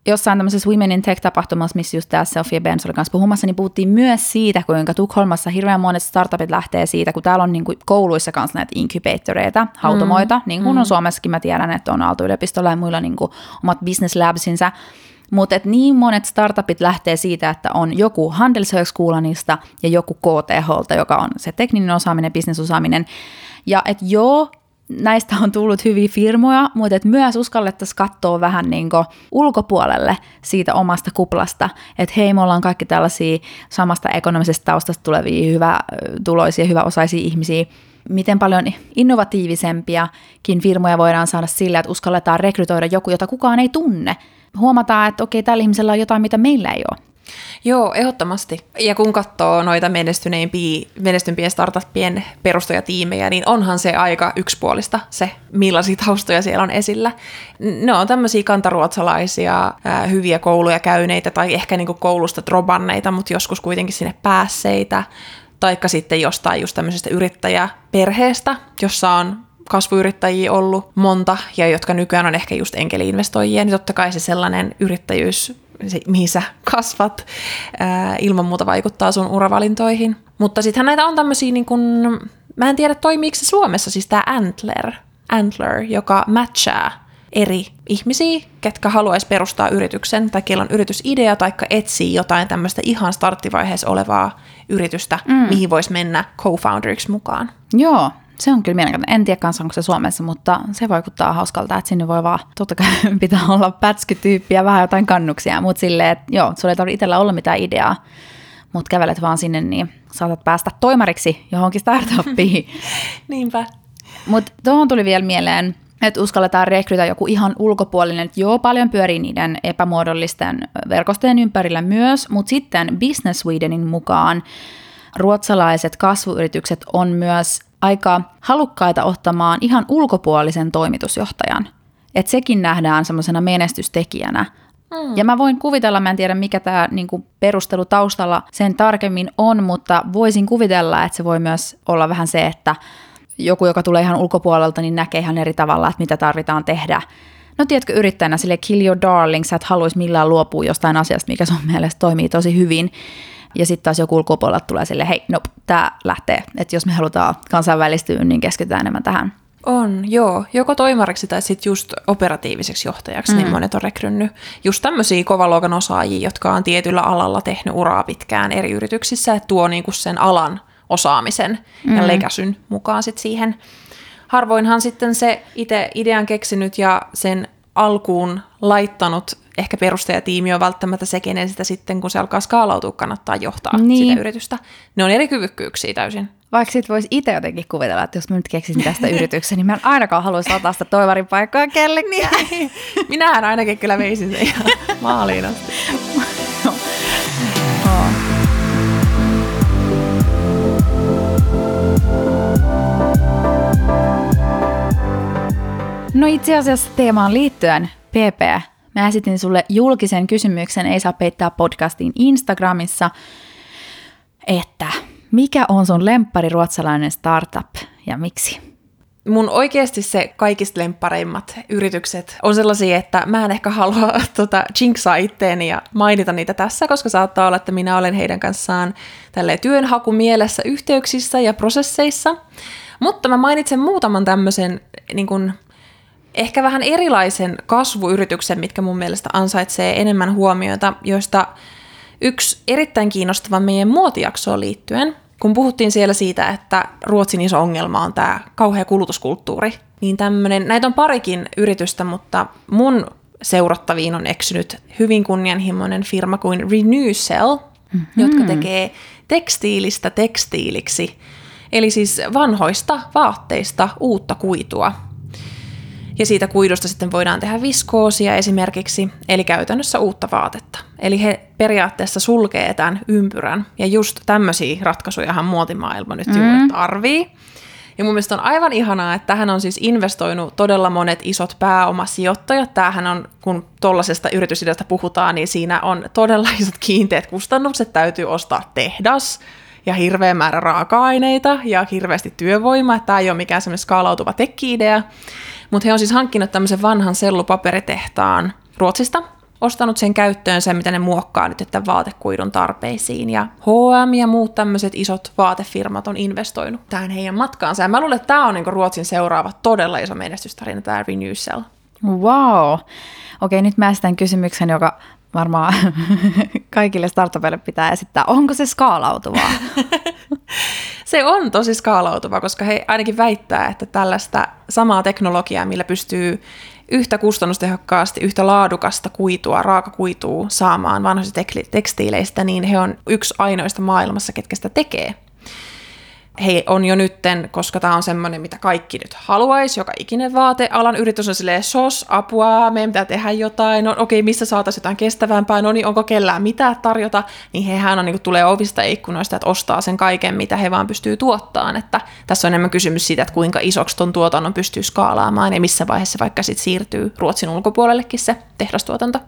jossain tämmöisessä Women in Tech-tapahtumassa, missä just tämä Sofia Benz oli kanssa puhumassa, niin puhuttiin myös siitä, kuinka Tukholmassa hirveän monet startupit lähtee siitä, kun täällä on niin kuin kouluissa kanssa näitä incubatoreita, hautomoita, mm. niin kuin mm. on Suomessakin, mä tiedän, että on Aalto-yliopistolla ja muilla niin kuin omat business labsinsa, mutta niin monet startupit lähtee siitä, että on joku Handelshögskolanista ja joku KTHlta, joka on se tekninen osaaminen, bisnesosaaminen. Ja että joo, näistä on tullut hyviä firmoja, mutta et myös uskallettaisiin katsoa vähän niin ulkopuolelle siitä omasta kuplasta, että hei, me ollaan kaikki tällaisia samasta ekonomisesta taustasta tulevia hyvä tuloisia, hyväosaisia ihmisiä, miten paljon innovatiivisempiakin firmoja voidaan saada sillä, että uskalletaan rekrytoida joku, jota kukaan ei tunne, huomataan, että okei, tällä ihmisellä on jotain, mitä meillä ei ole. Joo, ehdottomasti. Ja kun katsoo noita menestyneimpiä, startupien perustajatiimejä, niin onhan se aika yksipuolista se, millaisia taustoja siellä on esillä. Ne on tämmöisiä kantaruotsalaisia, hyviä kouluja käyneitä tai ehkä niinku koulusta drobanneita, mutta joskus kuitenkin sinne päässeitä. Taikka sitten jostain just tämmöisestä yrittäjäperheestä, jossa on kasvuyrittäjiä ollut monta, ja jotka nykyään on ehkä just enkeliinvestoijia, niin totta kai se sellainen yrittäjyys, se, mihin sä kasvat, ää, ilman muuta vaikuttaa sun uravalintoihin. Mutta sittenhän näitä on tämmöisiä, niin kun, mä en tiedä toimiiko se Suomessa, siis tämä Antler, Antler, joka matchaa eri ihmisiä, ketkä haluaisi perustaa yrityksen, tai keillä on yritysidea, tai etsii jotain tämmöistä ihan starttivaiheessa olevaa yritystä, mm. mihin voisi mennä co-founderiksi mukaan. Joo, se on kyllä mielenkiintoinen. En tiedä kanssa, onko se Suomessa, mutta se vaikuttaa hauskalta, että sinne voi vaan, totta kai pitää olla pätskytyyppiä, vähän jotain kannuksia, mutta silleen, että joo, sulla ei tarvitse itsellä olla mitään ideaa, mutta kävelet vaan sinne, niin saatat päästä toimariksi johonkin startuppiin. Niinpä. Mutta tuohon tuli vielä mieleen, että uskalletaan rekrytä joku ihan ulkopuolinen, että joo, paljon pyörii niiden epämuodollisten verkostojen ympärillä myös, mutta sitten Business Swedenin mukaan ruotsalaiset kasvuyritykset on myös aika halukkaita ottamaan ihan ulkopuolisen toimitusjohtajan. Että sekin nähdään semmoisena menestystekijänä. Mm. Ja mä voin kuvitella, mä en tiedä mikä tämä niinku, perustelu taustalla sen tarkemmin on, mutta voisin kuvitella, että se voi myös olla vähän se, että joku, joka tulee ihan ulkopuolelta, niin näkee ihan eri tavalla, että mitä tarvitaan tehdä. No tiedätkö, yrittäjänä sille kill your darling, sä et haluaisi millään luopua jostain asiasta, mikä sun mielestä toimii tosi hyvin. Ja sitten taas joku ulkopuolelta tulee sille, hei, no, tämä lähtee. Että jos me halutaan kansainvälistyä, niin keskitytään enemmän tähän. On, joo. Joko toimariksi tai sitten just operatiiviseksi johtajaksi, niin mm. niin monet on rekrynnyt. Just tämmöisiä kovaluokan osaajia, jotka on tietyllä alalla tehnyt uraa pitkään eri yrityksissä, että tuo niinku sen alan osaamisen mm. ja lekäsyn mukaan sit siihen. Harvoinhan sitten se itse idean keksinyt ja sen alkuun laittanut ehkä perustajatiimi on välttämättä se, kenen sitä sitten, kun se alkaa skaalautua, kannattaa johtaa niin. sitä yritystä. Ne on eri kyvykkyyksiä täysin. Vaikka sit voisi itse jotenkin kuvitella, että jos mä nyt keksisin tästä yrityksen, niin mä en ainakaan haluaisi ottaa sitä toivarin paikkaa kellekään. Niin. Minähän ainakin kyllä veisin sen ihan maaliin asti. No itse asiassa teemaan liittyen, PP, mä esitin sulle julkisen kysymyksen Ei saa peittää podcastin Instagramissa, että mikä on sun lemppari ruotsalainen startup ja miksi? Mun oikeasti se kaikista lemppareimmat yritykset on sellaisia, että mä en ehkä halua tota, jinksaa itteeni ja mainita niitä tässä, koska saattaa olla, että minä olen heidän kanssaan tälle työnhakumielessä yhteyksissä ja prosesseissa. Mutta mä mainitsen muutaman tämmöisen niin ehkä vähän erilaisen kasvuyrityksen, mitkä mun mielestä ansaitsee enemmän huomiota, joista yksi erittäin kiinnostava meidän muotijaksoon liittyen, kun puhuttiin siellä siitä, että Ruotsin iso ongelma on tämä kauhea kulutuskulttuuri, niin tämmöinen, näitä on parikin yritystä, mutta mun seurattaviin on eksynyt hyvin kunnianhimoinen firma kuin Renewcell, mm-hmm. jotka tekee tekstiilistä tekstiiliksi, eli siis vanhoista vaatteista uutta kuitua. Ja siitä kuidusta sitten voidaan tehdä viskoosia esimerkiksi, eli käytännössä uutta vaatetta. Eli he periaatteessa sulkee tämän ympyrän, ja just tämmöisiä ratkaisujahan muotimaailma nyt juuri mm. tarvii. Ja mun mielestä on aivan ihanaa, että tähän on siis investoinut todella monet isot pääomasijoittajat. Tämähän on, kun tuollaisesta yritysideasta puhutaan, niin siinä on todella isot kiinteät kustannukset. Täytyy ostaa tehdas ja hirveä määrä raaka-aineita ja hirveästi työvoimaa. Tämä ei ole mikään semmoinen skaalautuva tekki-idea. Mutta he on siis hankkinut tämmöisen vanhan sellupaperitehtaan Ruotsista, ostanut sen käyttöön sen, mitä ne muokkaa nyt että vaatekuidun tarpeisiin. Ja H&M ja muut tämmöiset isot vaatefirmat on investoinut tähän heidän matkaansa. Ja mä luulen, että tämä on niinku Ruotsin seuraava todella iso menestystarina, tämä Renewcell. Wow. Okei, nyt mä esitän kysymyksen, joka varmaan kaikille startupeille pitää esittää. Onko se skaalautuvaa? se on tosi skaalautuva, koska he ainakin väittää, että tällaista samaa teknologiaa, millä pystyy yhtä kustannustehokkaasti, yhtä laadukasta kuitua, raakakuitua saamaan vanhoista tekstiileistä, niin he on yksi ainoista maailmassa, ketkä sitä tekee he on jo nytten, koska tämä on semmoinen, mitä kaikki nyt haluaisi, joka ikinen vaatealan yritys on silleen, sos, apua, meidän pitää tehdä jotain, no okei, missä saataisiin jotain kestävämpää, no niin, onko kellään mitään tarjota, niin hehän on, niin kuin, tulee ovista ikkunoista, että ostaa sen kaiken, mitä he vaan pystyy tuottamaan, että tässä on enemmän kysymys siitä, että kuinka isoksi ton tuotannon pystyy skaalaamaan ja missä vaiheessa vaikka sitten siirtyy Ruotsin ulkopuolellekin se tehdastuotanto.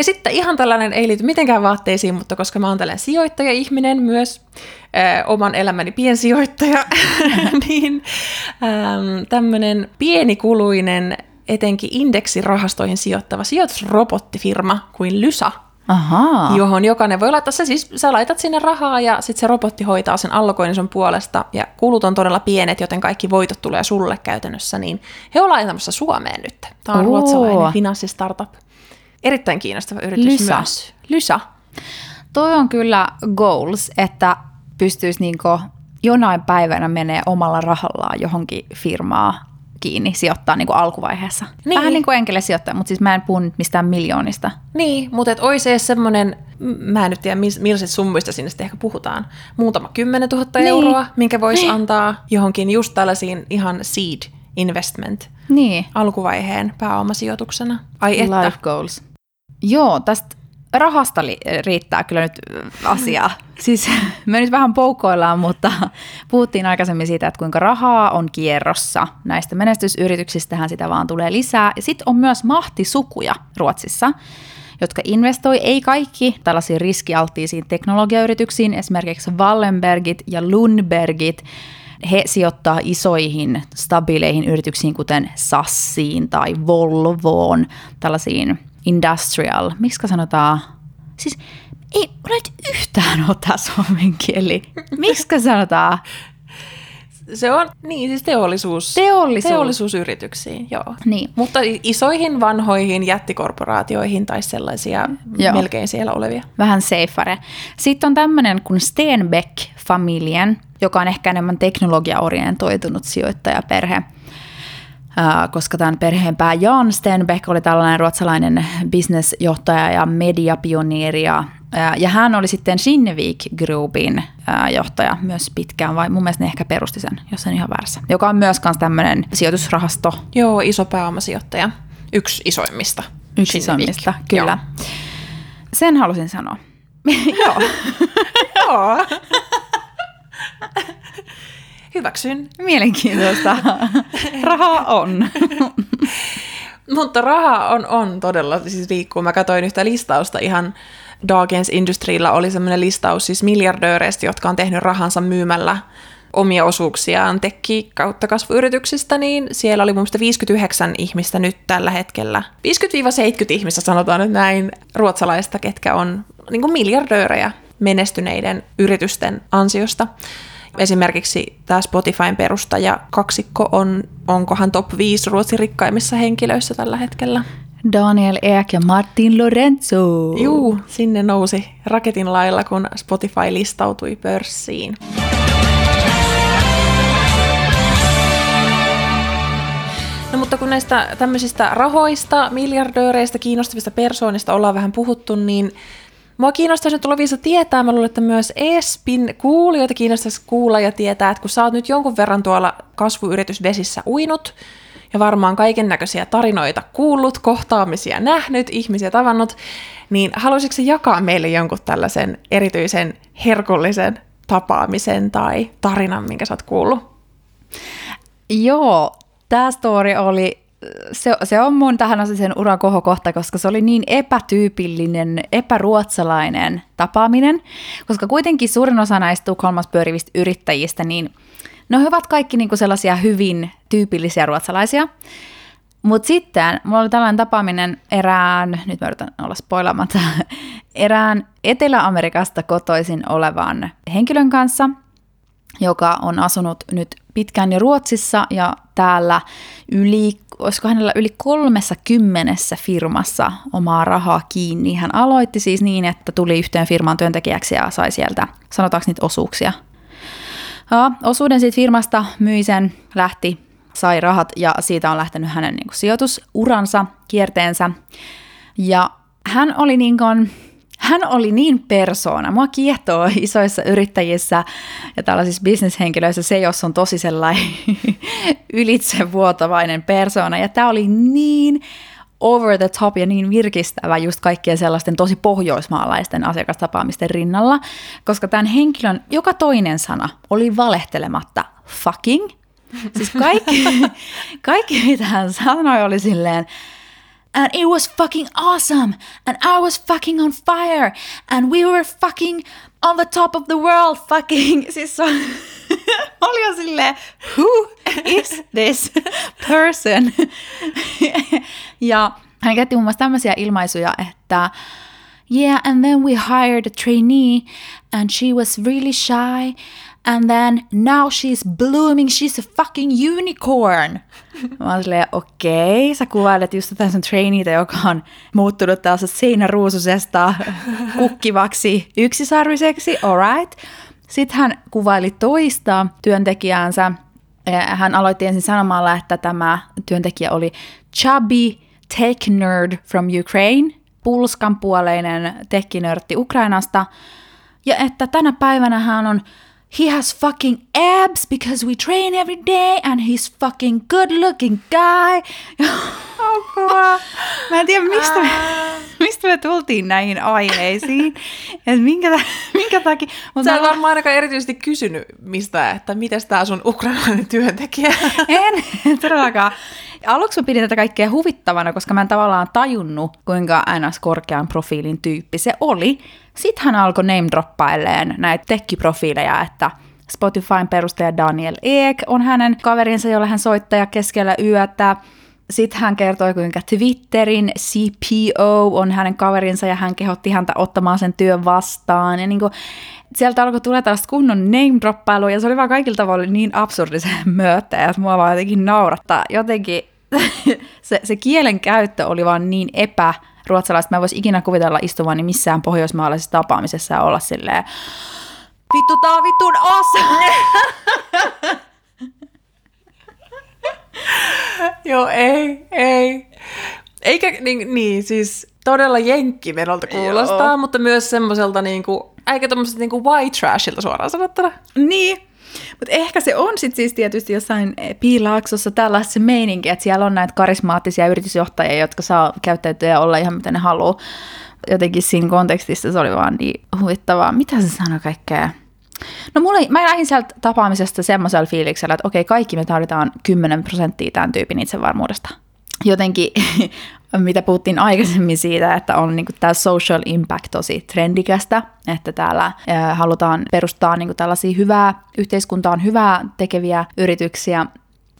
Ja sitten ihan tällainen, ei liity mitenkään vaatteisiin, mutta koska mä oon tällainen sijoittaja-ihminen myös, äh, oman elämäni piensijoittaja, niin ähm, tämmöinen pienikuluinen, etenkin indeksirahastoihin sijoittava sijoitusrobottifirma kuin Lysa, Ahaa. johon jokainen voi laittaa, sä siis sä laitat sinne rahaa ja sitten se robotti hoitaa sen allokoinnin sun puolesta ja kulut on todella pienet, joten kaikki voitot tulee sulle käytännössä, niin he on laitamassa Suomeen nyt. Tämä on Oo. ruotsalainen finanssistartup. Erittäin kiinnostava yritys Lysa. myös. Lysa. Toi on kyllä goals, että pystyisi niinku jonain päivänä menee omalla rahallaan johonkin firmaa kiinni sijoittaa niin kuin alkuvaiheessa. Niin. Vähän niin kuin enkelesijoittaja, mutta siis mä en puhu nyt mistään miljoonista. Niin, mutta et olisi edes semmoinen, mä en nyt tiedä millaiset summista sinne sitten ehkä puhutaan, muutama kymmenen tuhatta niin. euroa, minkä voisi niin. antaa johonkin just tällaisiin ihan seed investment niin. alkuvaiheen pääomasijoituksena. Ai että. Life goals. Joo, tästä rahasta li- riittää kyllä nyt asiaa. Siis me nyt vähän poukkoillaan, mutta puhuttiin aikaisemmin siitä, että kuinka rahaa on kierrossa. Näistä menestysyrityksistähän sitä vaan tulee lisää. Sitten on myös mahtisukuja Ruotsissa, jotka investoi, ei kaikki tällaisiin riskialttiisiin teknologiayrityksiin, esimerkiksi Wallenbergit ja Lundbergit, he sijoittaa isoihin, stabiileihin yrityksiin, kuten Sassiin tai Volvoon, tällaisiin industrial, miksi sanotaan, siis ei nyt yhtään ole tämä suomen kieli. Miksi sanotaan? Se on, niin siis teollisuus, Teollisuus. teollisuusyrityksiin, joo. Niin. Mutta isoihin, vanhoihin jättikorporaatioihin tai sellaisia joo. melkein siellä olevia. Vähän safere. Sitten on tämmöinen kuin Stenbeck-familien, joka on ehkä enemmän teknologiaorientoitunut sijoittajaperhe. Koska tämän perheenpää Jan Stenbeck oli tällainen ruotsalainen bisnesjohtaja ja mediapionieri ja ja hän oli sitten Kinnevik Groupin johtaja myös pitkään, vai mun mielestä ne ehkä perusti sen, jos en ihan väärässä. Joka on myös tämmöinen sijoitusrahasto. Joo, iso pääomasijoittaja. Yksi isoimmista. Yksi isoimmista, kyllä. Joo. Sen halusin sanoa. Joo. Joo. Hyväksyn. Mielenkiintoista. Rahaa on. Mutta rahaa on, on todella, siis liikkuu. Mä katsoin yhtä listausta ihan Dagens Industrilla oli semmoinen listaus siis miljardööreistä, jotka on tehnyt rahansa myymällä omia osuuksiaan tekki kautta kasvuyrityksistä, niin siellä oli mun mielestä 59 ihmistä nyt tällä hetkellä. 50-70 ihmistä sanotaan nyt näin ruotsalaista, ketkä on niin kuin miljardöörejä menestyneiden yritysten ansiosta. Esimerkiksi tämä Spotifyn perustaja kaksikko on, onkohan top 5 Ruotsin rikkaimmissa henkilöissä tällä hetkellä. Daniel Ek ja Martin Lorenzo. Juu, sinne nousi raketin lailla, kun Spotify listautui pörssiin. No mutta kun näistä tämmöisistä rahoista, miljardööreistä, kiinnostavista persoonista ollaan vähän puhuttu, niin Mua kiinnostaisi nyt Lovisa tietää, mä luulen, että myös ESPin kuulijoita kiinnostaisi kuulla ja tietää, että kun sä oot nyt jonkun verran tuolla kasvuyritysvesissä uinut, ja varmaan kaiken näköisiä tarinoita kuullut, kohtaamisia nähnyt, ihmisiä tavannut, niin haluaisitko jakaa meille jonkun tällaisen erityisen herkullisen tapaamisen tai tarinan, minkä sä oot kuullut? Joo, tämä story oli se, se on mun tähän sen uran kohokohta, koska se oli niin epätyypillinen, epäruotsalainen tapaaminen, koska kuitenkin suurin osa näistä Tukholmassa pyörivistä yrittäjistä, niin No he ovat kaikki niinku sellaisia hyvin tyypillisiä ruotsalaisia. Mutta sitten mulla oli tällainen tapaaminen erään, nyt mä yritän olla spoilaamatta, erään Etelä-Amerikasta kotoisin olevan henkilön kanssa, joka on asunut nyt pitkään jo Ruotsissa ja täällä yli, olisiko hänellä yli kolmessa kymmenessä firmassa omaa rahaa kiinni. Hän aloitti siis niin, että tuli yhteen firman työntekijäksi ja sai sieltä, sanotaanko niitä osuuksia, Ja, osuuden siitä firmasta myi sen, lähti, sai rahat ja siitä on lähtenyt hänen niin kuin, sijoitusuransa, kierteensä. Ja hän oli niin kuin, hän oli niin persoona. Mua kiehtoo isoissa yrittäjissä ja tällaisissa bisneshenkilöissä se, jos on tosi sellainen ylitsevuotavainen persoona. Ja tämä oli niin over the top ja niin virkistävä just kaikkien sellaisten tosi pohjoismaalaisten asiakastapaamisten rinnalla, koska tämän henkilön joka toinen sana oli valehtelematta fucking. Siis kaikki, kaikki mitä hän sanoi oli silleen, and it was fucking awesome, and I was fucking on fire, and we were fucking on the top of the world, fucking, siis se on, oli jo who is this person? ja hän käytti muun muassa tämmöisiä ilmaisuja, että yeah, and then we hired a trainee, and she was really shy, and then now she's blooming, she's a fucking unicorn. Mä oon okei, okay, sä kuvailet just tätä sun traineita, joka on muuttunut taas seinäruususesta kukkivaksi yksisarviseksi, alright. Sitten hän kuvaili toista työntekijäänsä. Hän aloitti ensin sanomalla, että tämä työntekijä oli chubby tech nerd from Ukraine, pulskanpuoleinen tekkinörtti Ukrainasta, ja että tänä päivänä hän on he has fucking abs because we train every day and he's fucking good looking guy. Apua. Mä en tiedä, mistä me, mistä me tultiin näihin aiheisiin. Et minkä, minkä takia. Mutta Sä et varmaan ainakaan erityisesti kysynyt mistä, että miten tämä sun ukrainalainen työntekijä. En, todellakaan. Aluksi mä pidin tätä kaikkea huvittavana, koska mä en tavallaan tajunnut, kuinka ns. korkean profiilin tyyppi se oli. Sitten hän alkoi name droppailleen näitä tekkiprofiileja, että Spotifyn perustaja Daniel Ek on hänen kaverinsa, jolle hän soittaa keskellä yötä. Sitten hän kertoi, kuinka Twitterin CPO on hänen kaverinsa ja hän kehotti häntä ottamaan sen työn vastaan. Ja niin kuin, sieltä alkoi tulla tällaista kunnon name ja se oli vaan kaikilla tavoilla niin absurdisen myötä, että mua vaan jotenkin naurattaa. Jotenkin se, se kielen käyttö oli vaan niin epä ruotsalaista. Mä en voisi ikinä kuvitella istuvani missään pohjoismaalaisessa tapaamisessa ja olla silleen, vittu tää on vittun awesome! Joo, ei, ei. Eikä, niin, niin siis todella jenkkimenolta kuulostaa, Joo. mutta myös semmoiselta niinku, eikä tommoset niinku white trashilta suoraan sanottuna. Niin, mutta ehkä se on sitten siis tietysti jossain piilaaksossa tällaista se meininki, että siellä on näitä karismaattisia yritysjohtajia, jotka saa käyttäytyä ja olla ihan mitä ne haluaa. Jotenkin siinä kontekstissa se oli vaan niin huvittavaa. Mitä se sanoi kaikkea? No mulla, mä lähdin sieltä tapaamisesta semmoisella fiiliksellä, että okei, kaikki me tarvitaan 10 prosenttia tämän tyypin itsevarmuudesta. Jotenkin, mitä puhuttiin aikaisemmin siitä, että on niin tämä social impact tosi trendikästä, että täällä halutaan perustaa niin tällaisia hyvää, yhteiskuntaan hyvää tekeviä yrityksiä,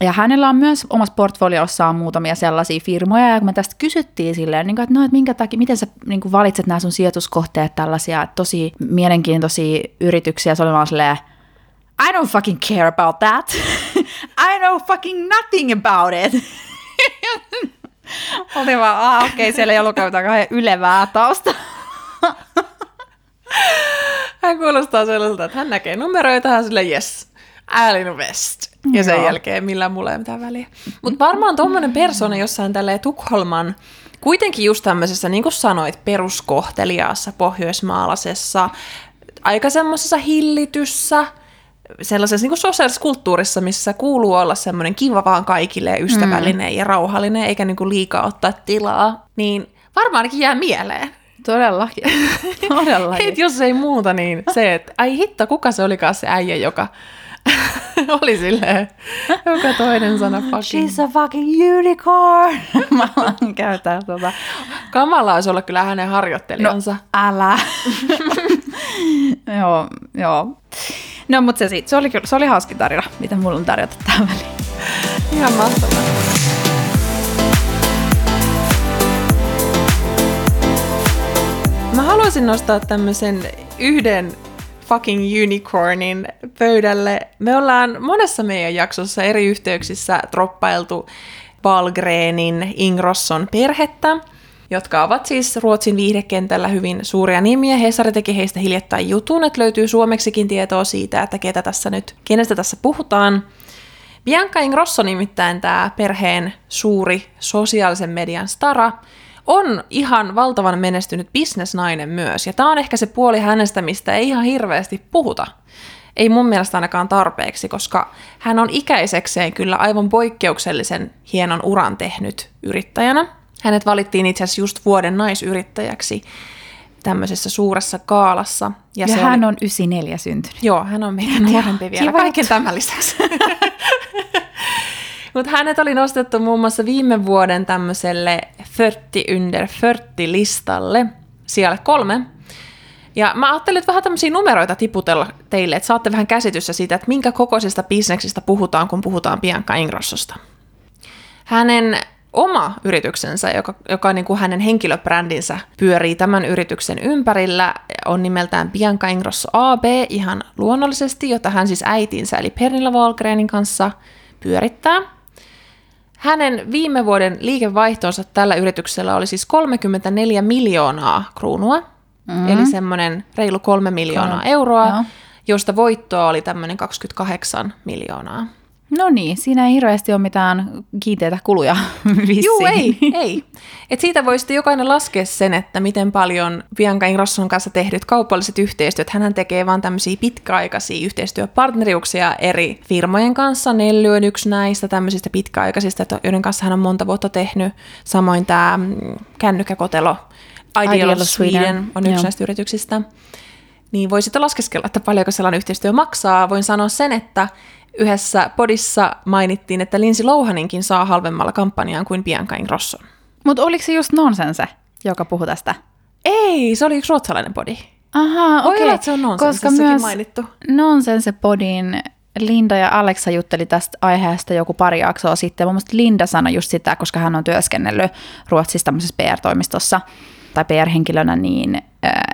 ja hänellä on myös omassa portfoliossaan muutamia sellaisia firmoja, ja kun me tästä kysyttiin silleen, niin kuin, että no, että minkä takia, miten sä niin kuin valitset nämä sun sijoituskohteet tällaisia tosi mielenkiintoisia yrityksiä, se oli vaan silleen, I don't fucking care about that. I know fucking nothing about it. oli vaan, ah, okei, okay, siellä ei ollut kauhean ylevää tausta. hän kuulostaa sellaiselta, että hän näkee numeroita ja sille yes, Allen West. Ja sen Joo. jälkeen millään mulla ei mitään väliä. Mutta varmaan tuommoinen persona jossain tälle Tukholman, kuitenkin just tämmöisessä, niin kuin sanoit, peruskohteliaassa, pohjoismaalaisessa, aika semmoisessa hillityssä, sellaisessa niin sosiaalisessa kulttuurissa, missä kuuluu olla semmoinen kiva vaan kaikille, ystävällinen mm. ja rauhallinen, eikä niin kuin liikaa ottaa tilaa, niin varmaankin jää mieleen. Todellakin. Todellakin. Et jos ei muuta, niin se, että ai hitto, kuka se olikaan se äijä, joka oli silleen, joka toinen sana fucking. She's a fucking unicorn. Mä alan käyttää tuota. Kamala olisi olla kyllä hänen harjoittelijansa. No, älä. joo, joo. No, mutta se, siitä, se, oli, se oli hauski tarina, mitä mulla on tarjota tähän väliin. Ihan mahtavaa. Mä haluaisin nostaa tämmöisen yhden fucking unicornin pöydälle. Me ollaan monessa meidän jaksossa eri yhteyksissä troppailtu Balgrenin Ingrosson perhettä, jotka ovat siis Ruotsin viihdekentällä hyvin suuria nimiä. Hesari teki heistä hiljattain jutun, että löytyy suomeksikin tietoa siitä, että ketä tässä nyt, kenestä tässä puhutaan. Bianca Ingrosso nimittäin tämä perheen suuri sosiaalisen median stara, on ihan valtavan menestynyt bisnesnainen myös, ja tämä on ehkä se puoli hänestä, mistä ei ihan hirveästi puhuta. Ei mun mielestä ainakaan tarpeeksi, koska hän on ikäisekseen kyllä aivan poikkeuksellisen hienon uran tehnyt yrittäjänä. Hänet valittiin itse asiassa just vuoden naisyrittäjäksi tämmöisessä suuressa kaalassa. Ja, ja hän oli... on 94 syntynyt. Joo, hän on meidän nuorempi vielä, kaiken tämän lisäksi. Mutta hänet oli nostettu muun muassa viime vuoden tämmöiselle 30 under 40 listalle, siellä kolme. Ja mä ajattelin että vähän tämmöisiä numeroita tiputella teille, että saatte vähän käsitystä siitä, että minkä kokoisista bisneksistä puhutaan, kun puhutaan Bianca Ingrossosta. Hänen oma yrityksensä, joka, joka niin kuin hänen henkilöbrändinsä pyörii tämän yrityksen ympärillä, on nimeltään Bianca Ingrosso AB ihan luonnollisesti, jota hän siis äitinsä eli Pernilla Wahlgrenin kanssa pyörittää. Hänen viime vuoden liikevaihtonsa tällä yrityksellä oli siis 34 miljoonaa kruunua, mm-hmm. eli semmoinen reilu kolme miljoonaa euroa, Joo. josta voittoa oli tämmöinen 28 miljoonaa. No niin, siinä ei hirveästi ole mitään kiinteitä kuluja Joo, ei, ei. Et siitä voi sitten jokainen laskea sen, että miten paljon Bianca Ingrosson kanssa tehdyt kaupalliset yhteistyöt. Hän tekee vaan tämmöisiä pitkäaikaisia yhteistyöpartneriuksia eri firmojen kanssa. Nelly on yksi näistä tämmöisistä pitkäaikaisista, joiden kanssa hän on monta vuotta tehnyt. Samoin tämä mm, kännykkäkotelo Ideal, Ideal Sweden, Sweden on yksi Joo. näistä yrityksistä. Niin voi sitten laskeskella, että paljonko sellainen yhteistyö maksaa. Voin sanoa sen, että yhdessä podissa mainittiin, että Lindsay Lohaninkin saa halvemmalla kampanjaan kuin Bianca Ingrosso. Mutta oliko se just Nonsense, joka puhui tästä? Ei, se oli yksi ruotsalainen podi. Aha, okei. Okay. se on Koska myös mainittu. Nonsense-podin Linda ja Alexa jutteli tästä aiheesta joku pari jaksoa sitten. Mun mielestä Linda sanoi just sitä, koska hän on työskennellyt Ruotsissa tämmöisessä PR-toimistossa tai PR-henkilönä, niin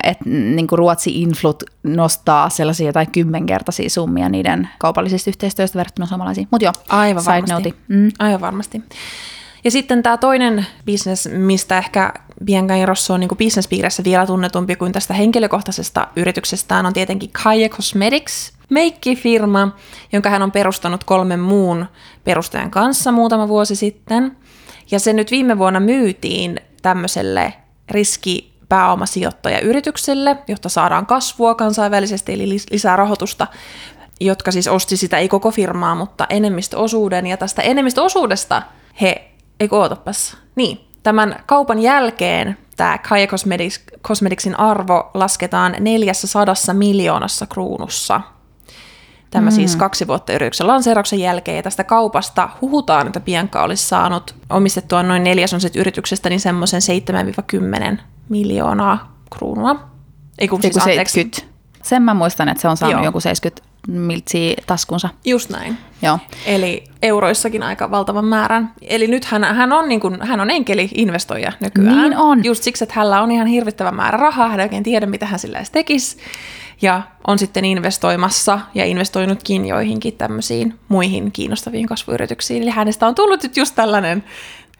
että niin kuin Ruotsi Influt nostaa sellaisia tai kymmenkertaisia summia niiden kaupallisista yhteistyöstä verrattuna suomalaisiin. Mutta joo, Aivan side varmasti. Note. Mm. Aivan varmasti. Ja sitten tämä toinen bisnes, mistä ehkä Bianca Rosso on niin bisnespiirissä vielä tunnetumpi kuin tästä henkilökohtaisesta yrityksestään, on tietenkin Kaja Cosmetics. meikkifirma, jonka hän on perustanut kolmen muun perustajan kanssa muutama vuosi sitten. Ja se nyt viime vuonna myytiin tämmöiselle riskipääomasijoittajayritykselle, jotta saadaan kasvua kansainvälisesti, eli lisää rahoitusta, jotka siis osti sitä, ei koko firmaa, mutta enemmistöosuuden. Ja tästä enemmistöosuudesta he, ei ootapas, niin, tämän kaupan jälkeen tämä Kaya Cosmetics, Cosmeticsin arvo lasketaan 400 miljoonassa kruunussa. Tämä siis mm. siis kaksi vuotta yrityksen lanseerauksen jälkeen, ja tästä kaupasta huhutaan, että Bianca olisi saanut omistettua noin neljäsoset yrityksestä, niin semmoisen 7-10 miljoonaa kruunua. Ei kun siis 70. Sen mä muistan, että se on saanut Joo. joku 70 miltsiä taskunsa. Just näin. Joo. Eli euroissakin aika valtavan määrän. Eli nyt hän, hän on, niin kuin, hän on enkeli-investoija nykyään. Niin on. Just siksi, että hänellä on ihan hirvittävä määrä rahaa, hän ei oikein tiedä, mitä hän sillä edes tekisi. Ja on sitten investoimassa ja investoinutkin joihinkin tämmöisiin muihin kiinnostaviin kasvuyrityksiin. Eli hänestä on tullut nyt just tällainen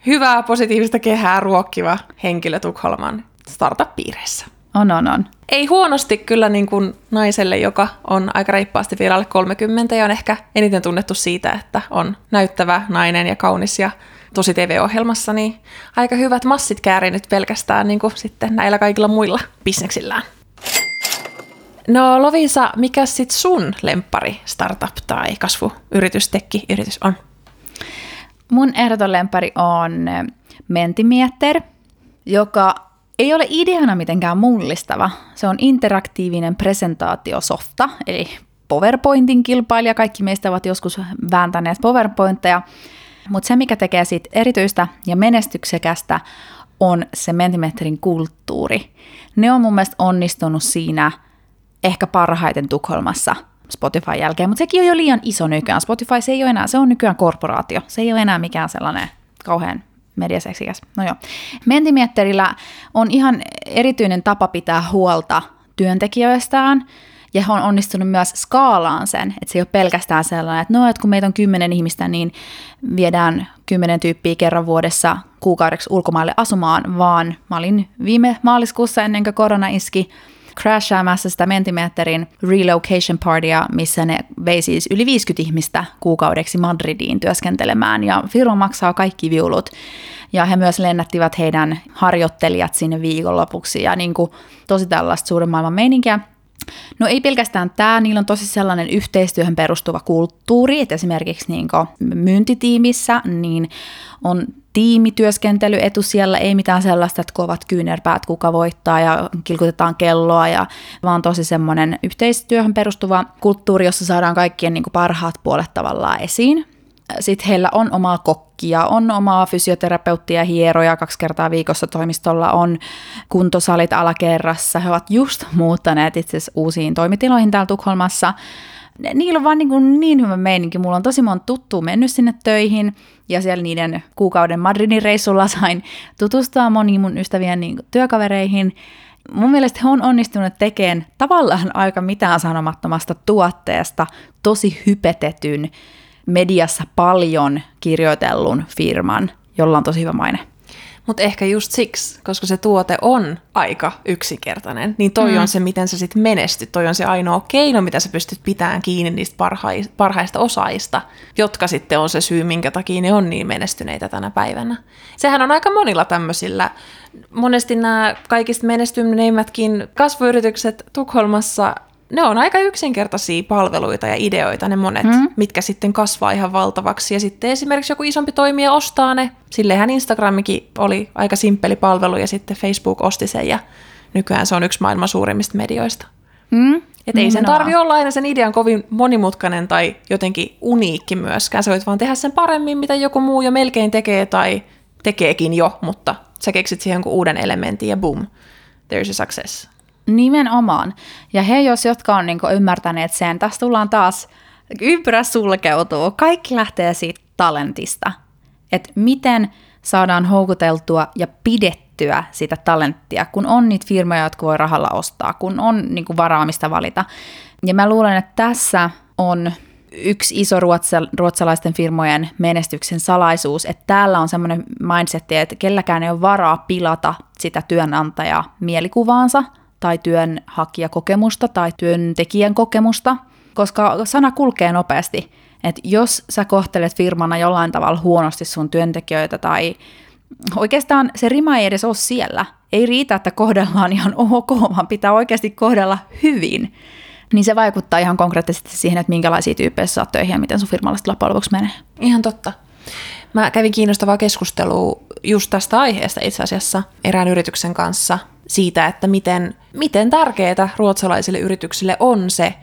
hyvää, positiivista kehää ruokkiva henkilö Tukholman startup-piireissä. On, on, on. Ei huonosti kyllä niin kuin naiselle, joka on aika reippaasti vielä alle 30 ja on ehkä eniten tunnettu siitä, että on näyttävä nainen ja kaunis ja tosi TV-ohjelmassa, niin aika hyvät massit kääri nyt pelkästään niin kuin sitten näillä kaikilla muilla bisneksillään. No Lovisa, mikä sitten sun lempari startup tai kasvuyritys, tekki-yritys on? Mun ehdoton lempari on Mentimeter, joka ei ole ideana mitenkään mullistava. Se on interaktiivinen presentaatiosofta, eli PowerPointin kilpailija. Kaikki meistä ovat joskus vääntäneet PowerPointteja. Mutta se, mikä tekee siitä erityistä ja menestyksekästä, on se Mentimetrin kulttuuri. Ne on mun mielestä onnistunut siinä ehkä parhaiten Tukholmassa Spotify jälkeen, mutta sekin on jo liian iso nykyään. Spotify se ei ole enää, se on nykyään korporaatio. Se ei ole enää mikään sellainen kauhean mediaseksikäs. No joo. Mentimetterillä on ihan erityinen tapa pitää huolta työntekijöistään, ja he on onnistunut myös skaalaan sen, että se ei ole pelkästään sellainen, että no, että kun meitä on kymmenen ihmistä, niin viedään kymmenen tyyppiä kerran vuodessa kuukaudeksi ulkomaille asumaan, vaan mä olin viime maaliskuussa ennen kuin korona iski crashaamassa sitä Mentimetterin relocation partya, missä ne vei siis yli 50 ihmistä kuukaudeksi Madridiin työskentelemään ja firma maksaa kaikki viulut. Ja he myös lennättivät heidän harjoittelijat sinne viikonlopuksi ja niin kuin tosi tällaista suuren maailman meininkiä. No ei pelkästään tämä, niillä on tosi sellainen yhteistyöhön perustuva kulttuuri, että esimerkiksi niin myyntitiimissä niin on tiimityöskentely etusijalla, ei mitään sellaista, että kovat kyynärpäät, kuka voittaa ja kilkutetaan kelloa, ja, vaan tosi semmoinen yhteistyöhön perustuva kulttuuri, jossa saadaan kaikkien niin parhaat puolet tavallaan esiin. Sitten heillä on omaa kokkia, on omaa fysioterapeuttia, hieroja kaksi kertaa viikossa toimistolla, on kuntosalit alakerrassa. He ovat just muuttaneet itse asiassa uusiin toimitiloihin täällä Tukholmassa. Niillä on vaan niin, kuin niin hyvä meininki. Mulla on tosi monta tuttua mennyt sinne töihin ja siellä niiden kuukauden Madridin reissulla sain tutustua moniin mun ystävien niin työkavereihin. Mun mielestä he on onnistunut tekemään tavallaan aika mitään sanomattomasta tuotteesta tosi hypetetyn mediassa paljon kirjoitellun firman, jolla on tosi hyvä maine. Mutta ehkä just siksi, koska se tuote on aika yksinkertainen, niin toi mm. on se, miten sä sitten menestyt. Toi on se ainoa keino, mitä sä pystyt pitämään kiinni niistä parhaista, parhaista osaajista, jotka sitten on se syy, minkä takia ne on niin menestyneitä tänä päivänä. Sehän on aika monilla tämmöisillä. Monesti nämä kaikista menestyneimmätkin kasvuyritykset Tukholmassa ne on aika yksinkertaisia palveluita ja ideoita ne monet, mm. mitkä sitten kasvaa ihan valtavaksi. Ja sitten esimerkiksi joku isompi toimija ostaa ne. Sillehän Instagramikin oli aika simppeli palvelu ja sitten Facebook osti sen ja nykyään se on yksi maailman suurimmista medioista. Mm. Että ei sen tarvi olla aina sen idean kovin monimutkainen tai jotenkin uniikki myöskään. Sä voit vaan tehdä sen paremmin, mitä joku muu jo melkein tekee tai tekeekin jo, mutta sä keksit siihen jonkun uuden elementin ja boom, there's a success. Nimenomaan. Ja he, jos jotka on niin ymmärtäneet sen, tässä tullaan taas, ympyrä sulkeutuu. Kaikki lähtee siitä talentista. Että miten saadaan houkuteltua ja pidettyä sitä talenttia, kun on niitä firmoja, jotka voi rahalla ostaa, kun on niin kuin varaamista valita. Ja mä luulen, että tässä on yksi iso ruotsa, ruotsalaisten firmojen menestyksen salaisuus, että täällä on semmoinen mindset, että kelläkään ei ole varaa pilata sitä työnantajaa mielikuvaansa – tai työnhakijakokemusta tai työntekijän kokemusta, koska sana kulkee nopeasti. Että jos sä kohtelet firmana jollain tavalla huonosti sun työntekijöitä tai oikeastaan se rima ei edes ole siellä. Ei riitä, että kohdellaan ihan ok, vaan pitää oikeasti kohdella hyvin. Niin se vaikuttaa ihan konkreettisesti siihen, että minkälaisia tyyppejä saat töihin ja miten sun firmalla loppujen lopuksi menee. Ihan totta. Mä kävin kiinnostavaa keskustelua just tästä aiheesta itse asiassa erään yrityksen kanssa siitä, että miten, miten tärkeää ruotsalaisille yrityksille on se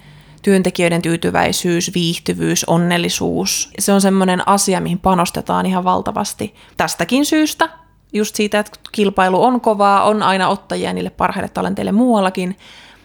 työntekijöiden tyytyväisyys, viihtyvyys, onnellisuus. Se on semmoinen asia, mihin panostetaan ihan valtavasti. Tästäkin syystä, just siitä, että kilpailu on kovaa, on aina ottajia niille parhaille talenteille muuallakin,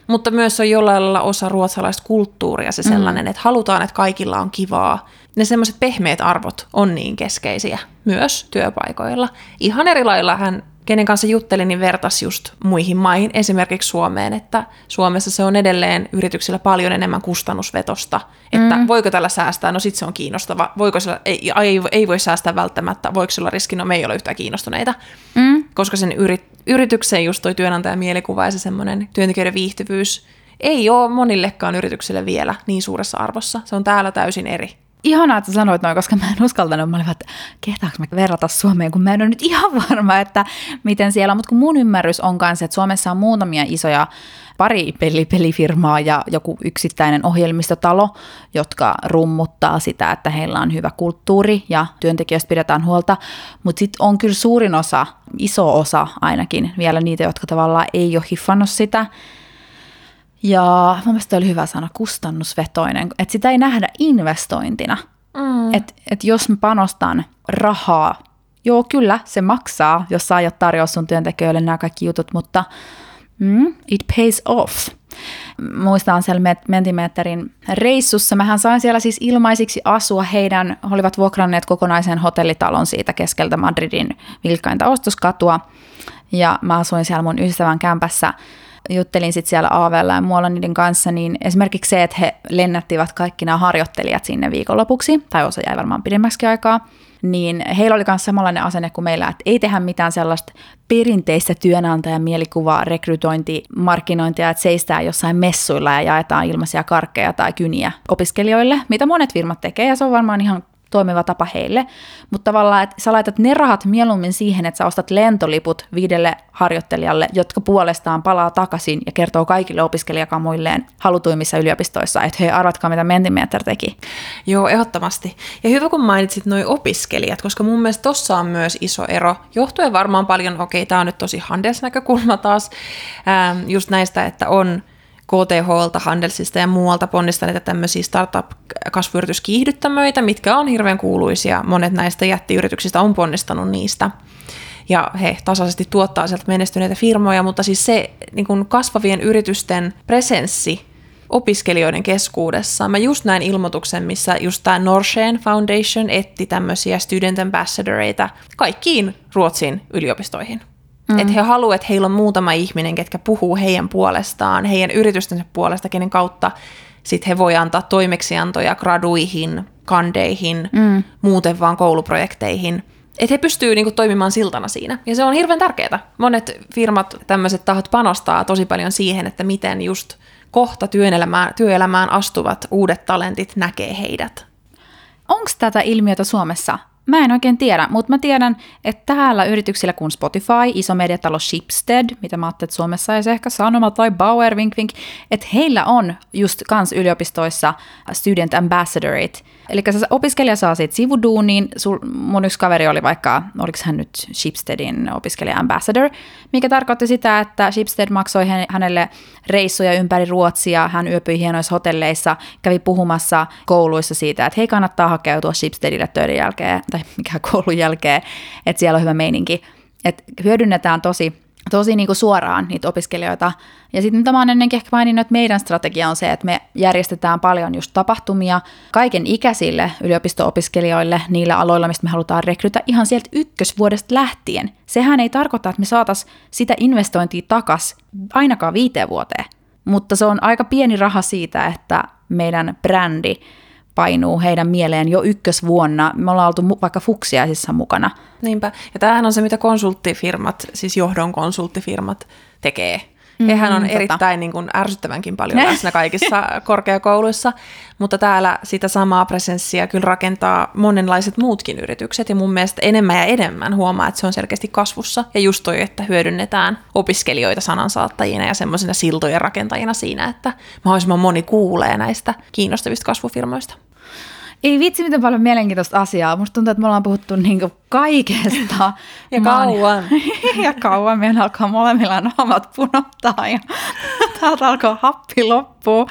mutta myös on jollain lailla osa ruotsalaista kulttuuria se sellainen, mm. että halutaan, että kaikilla on kivaa. Ne semmoiset pehmeät arvot on niin keskeisiä myös työpaikoilla. Ihan eri lailla hän kenen kanssa juttelin, niin vertas just muihin maihin, esimerkiksi Suomeen, että Suomessa se on edelleen yrityksillä paljon enemmän kustannusvetosta, että mm. voiko tällä säästää, no sitten se on kiinnostava, voiko sillä, ei, ei, ei voi säästää välttämättä, voiko sillä riski, no me ei ole yhtään kiinnostuneita, mm. koska sen yrit, yrityksen just toi työnantajan mielikuva ja se semmoinen työntekijöiden viihtyvyys ei ole monillekaan yrityksille vielä niin suuressa arvossa, se on täällä täysin eri. Ihanaa, että sanoit noin, koska mä en uskaltanut. Mä olin että kehtaanko mä verrata Suomeen, kun mä en ole nyt ihan varma, että miten siellä on. Mutta kun mun ymmärrys on kanssa, että Suomessa on muutamia isoja pari peli, pelifirmaa ja joku yksittäinen ohjelmistotalo, jotka rummuttaa sitä, että heillä on hyvä kulttuuri ja työntekijöistä pidetään huolta. Mutta sitten on kyllä suurin osa, iso osa ainakin, vielä niitä, jotka tavallaan ei ole hiffannut sitä ja mun mielestä oli hyvä sana, kustannusvetoinen, että sitä ei nähdä investointina. Mm. Että et jos mä panostan rahaa, joo kyllä se maksaa, jos sä aiot tarjoa sun työntekijöille nämä kaikki jutut, mutta mm, it pays off. Muistan siellä Mentimeterin reissussa, mähän sain siellä siis ilmaisiksi asua heidän, he olivat vuokranneet kokonaisen hotellitalon siitä keskeltä Madridin vilkkainta ostoskatua, ja mä asuin siellä mun ystävän kämpässä juttelin sitten siellä AVL ja muualla niiden kanssa, niin esimerkiksi se, että he lennättivät kaikki nämä harjoittelijat sinne viikonlopuksi, tai osa jäi varmaan pidemmäksi aikaa, niin heillä oli myös samanlainen asenne kuin meillä, että ei tehdä mitään sellaista perinteistä työnantajan mielikuvaa, rekrytointi, markkinointia, että seistää jossain messuilla ja jaetaan ilmaisia karkkeja tai kyniä opiskelijoille, mitä monet firmat tekee, ja se on varmaan ihan toimiva tapa heille. Mutta tavallaan, että sä laitat ne rahat mieluummin siihen, että sä ostat lentoliput viidelle harjoittelijalle, jotka puolestaan palaa takaisin ja kertoo kaikille opiskelijakamuilleen halutuimmissa yliopistoissa, että hei, arvatkaa mitä Mentimeter teki. Joo, ehdottomasti. Ja hyvä, kun mainitsit noin opiskelijat, koska mun mielestä tossa on myös iso ero, johtuen varmaan paljon, okei, okay, tämä on nyt tosi Handels-näkökulma taas, just näistä, että on KTHlta, Handelsista ja muualta ponnistaneita tämmöisiä startup-kasvuyrityskiihdyttämöitä, mitkä on hirveän kuuluisia. Monet näistä jättiyrityksistä on ponnistanut niistä. Ja he tasaisesti tuottaa sieltä menestyneitä firmoja, mutta siis se niin kuin kasvavien yritysten presenssi opiskelijoiden keskuudessa. Mä just näin ilmoituksen, missä just tämä Norsen Foundation etti tämmöisiä student ambassadoreita kaikkiin Ruotsin yliopistoihin. Mm. Että he haluavat, että heillä on muutama ihminen, ketkä puhuu heidän puolestaan, heidän yritystensä puolesta, kenen kautta sitten he voi antaa toimeksiantoja graduihin, kandeihin, mm. muuten vaan kouluprojekteihin. Että he pystyvät niinku toimimaan siltana siinä. Ja se on hirveän tärkeää. Monet firmat, tämmöiset tahot panostaa tosi paljon siihen, että miten just kohta työelämään, työelämään astuvat uudet talentit näkee heidät. Onko tätä ilmiötä Suomessa Mä en oikein tiedä, mutta mä tiedän, että täällä yrityksillä kuin Spotify, iso mediatalo Shipstead, mitä mä ajattelin, että Suomessa ei se ehkä Sanoma tai Bauer, vink vink, että heillä on just kans yliopistoissa student ambassadorit, Eli opiskelija saa siitä sivuduuniin, sul, mun yksi kaveri oli vaikka, oliko hän nyt Shipsteadin opiskelija ambassador, mikä tarkoitti sitä, että Shipstead maksoi hänelle reissuja ympäri Ruotsia, hän yöpyi hienoissa hotelleissa, kävi puhumassa kouluissa siitä, että hei kannattaa hakeutua Shipsteadille töiden jälkeen, tai mikä koulun jälkeen, että siellä on hyvä meininki. Että hyödynnetään tosi tosi niin kuin suoraan niitä opiskelijoita. Ja sitten mitä mä oon ennenkin ehkä maininnut, että meidän strategia on se, että me järjestetään paljon just tapahtumia kaiken ikäisille yliopisto-opiskelijoille niillä aloilla, mistä me halutaan rekrytä ihan sieltä ykkösvuodesta lähtien. Sehän ei tarkoita, että me saatas sitä investointia takas ainakaan viiteen vuoteen, mutta se on aika pieni raha siitä, että meidän brändi painuu heidän mieleen jo ykkösvuonna. Me ollaan oltu vaikka fuksiaisissa mukana. Niinpä. Ja tämähän on se, mitä konsulttifirmat, siis johdon konsulttifirmat tekee. Hehän on Mm, totta. erittäin niin kuin, ärsyttävänkin paljon läsnä kaikissa korkeakouluissa, mutta täällä sitä samaa presenssiä kyllä rakentaa monenlaiset muutkin yritykset, ja mun mielestä enemmän ja enemmän huomaa, että se on selkeästi kasvussa, ja just toi, että hyödynnetään opiskelijoita sanansaattajina ja semmoisina siltojen rakentajina siinä, että mahdollisimman moni kuulee näistä kiinnostavista kasvufirmoista. Ei vitsi, miten paljon mielenkiintoista asiaa. Musta tuntuu, että me ollaan puhuttu niinku kaikesta. Ja kauan. ja kauan. Meidän alkaa molemmilla naamat punottaa ja täältä alkaa happi loppuu.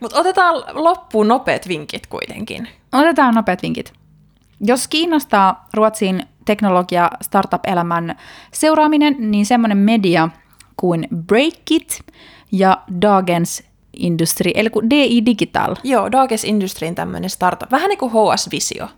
Mutta otetaan loppuun nopeat vinkit kuitenkin. Otetaan nopeat vinkit. Jos kiinnostaa Ruotsin teknologia startup-elämän seuraaminen, niin semmoinen media kuin Breakit ja Dagens Industri, eli kuin DI Digital. Joo, Dages Industryin tämmöinen startup. Vähän niin kuin HS Visio,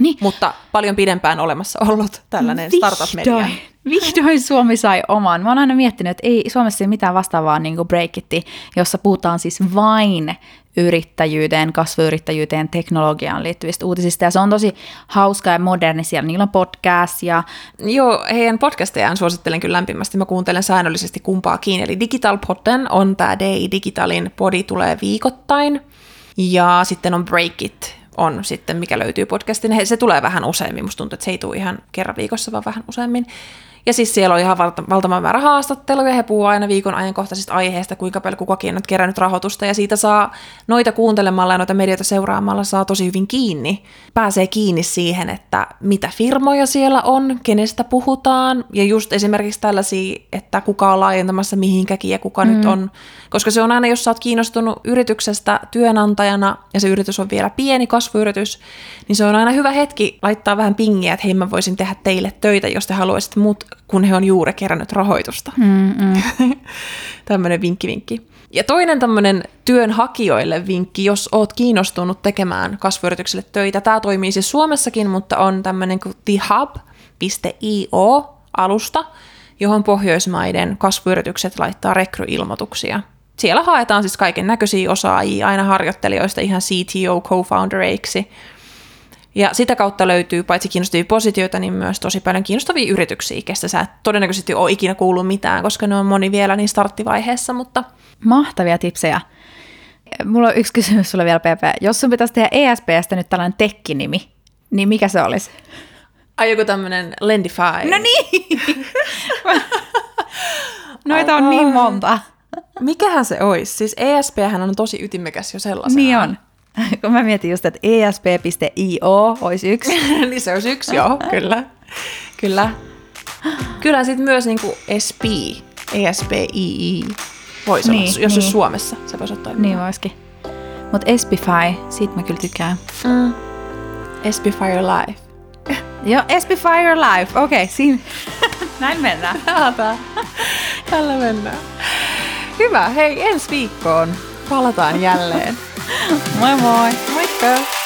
Niin, mutta paljon pidempään olemassa ollut tällainen startup-media. Vihdoin, vihdoin Suomi sai oman. Mä oon aina miettinyt, että ei Suomessa ei mitään vastaavaa niin kuin Breakitti, jossa puhutaan siis vain yrittäjyyteen, kasvuyrittäjyyteen, teknologiaan liittyvistä uutisista. Ja se on tosi hauska ja moderni siellä. Niillä on podcast ja Joo, heidän podcastejaan suosittelen kyllä lämpimästi. Mä kuuntelen säännöllisesti kumpaakin. Eli Digital Podden on tämä DI Digitalin podi tulee viikoittain. Ja sitten on Break It, on sitten, mikä löytyy podcastin. Se tulee vähän useammin. Musta tuntuu, että se ei tule ihan kerran viikossa, vaan vähän useammin. Ja siis siellä on ihan valta- valtava määrä haastatteluja. He puhuu aina viikon ajankohtaisista aiheista, kuinka paljon kukakin on kerännyt rahoitusta. Ja siitä saa noita kuuntelemalla ja noita medioita seuraamalla saa tosi hyvin kiinni. Pääsee kiinni siihen, että mitä firmoja siellä on, kenestä puhutaan. Ja just esimerkiksi tällaisia, että kuka on laajentamassa mihinkäkin ja kuka mm. nyt on. Koska se on aina, jos sä oot kiinnostunut yrityksestä työnantajana ja se yritys on vielä pieni kasvuyritys, niin se on aina hyvä hetki laittaa vähän pingiä, että hei mä voisin tehdä teille töitä, jos te haluaisitte muut, kun he on juuri kerännyt rahoitusta. mm-mm. tämmöinen vinkki vinkki. Ja toinen tämmöinen työnhakijoille vinkki, jos oot kiinnostunut tekemään kasvuyritykselle töitä. Tämä toimii siis Suomessakin, mutta on tämmöinen kuin thehub.io alusta, johon Pohjoismaiden kasvuyritykset laittaa rekryilmoituksia. Siellä haetaan siis kaiken näköisiä osaajia, aina harjoittelijoista ihan CTO, co-foundereiksi. Ja sitä kautta löytyy paitsi kiinnostavia positioita, niin myös tosi paljon kiinnostavia yrityksiä, kestä sä et todennäköisesti ole ikinä kuullut mitään, koska ne on moni vielä niin starttivaiheessa, mutta Mahtavia tipsejä. Mulla on yksi kysymys sulle vielä, PP. Jos sun pitäisi tehdä ESPstä nyt tällainen tekkinimi, niin mikä se olisi? ai joku tämmönen Lendify. No niin! Noita on niin monta. Mikähän se olisi? Siis ESP on tosi ytimekäs jo sellaisena. Niin on. Kun mä mietin just, että esp.io olisi yksi. niin se olisi yksi, joo, kyllä. Kyllä. Kyllä sitten myös niinku SP, ESPII voisi Niin, olla, jos niin. niin. Suomessa se voisi ottaa. Niin voisikin. Mutta Espify, siitä mä kyllä tykkään. Mm. SP Fire Life. Joo, Espify Your Life. Okei, okay, siinä. Näin mennään. Täältä. Tällä mennään. Hyvä, hei ensi viikkoon palataan jälleen. Moi moi! Moikka!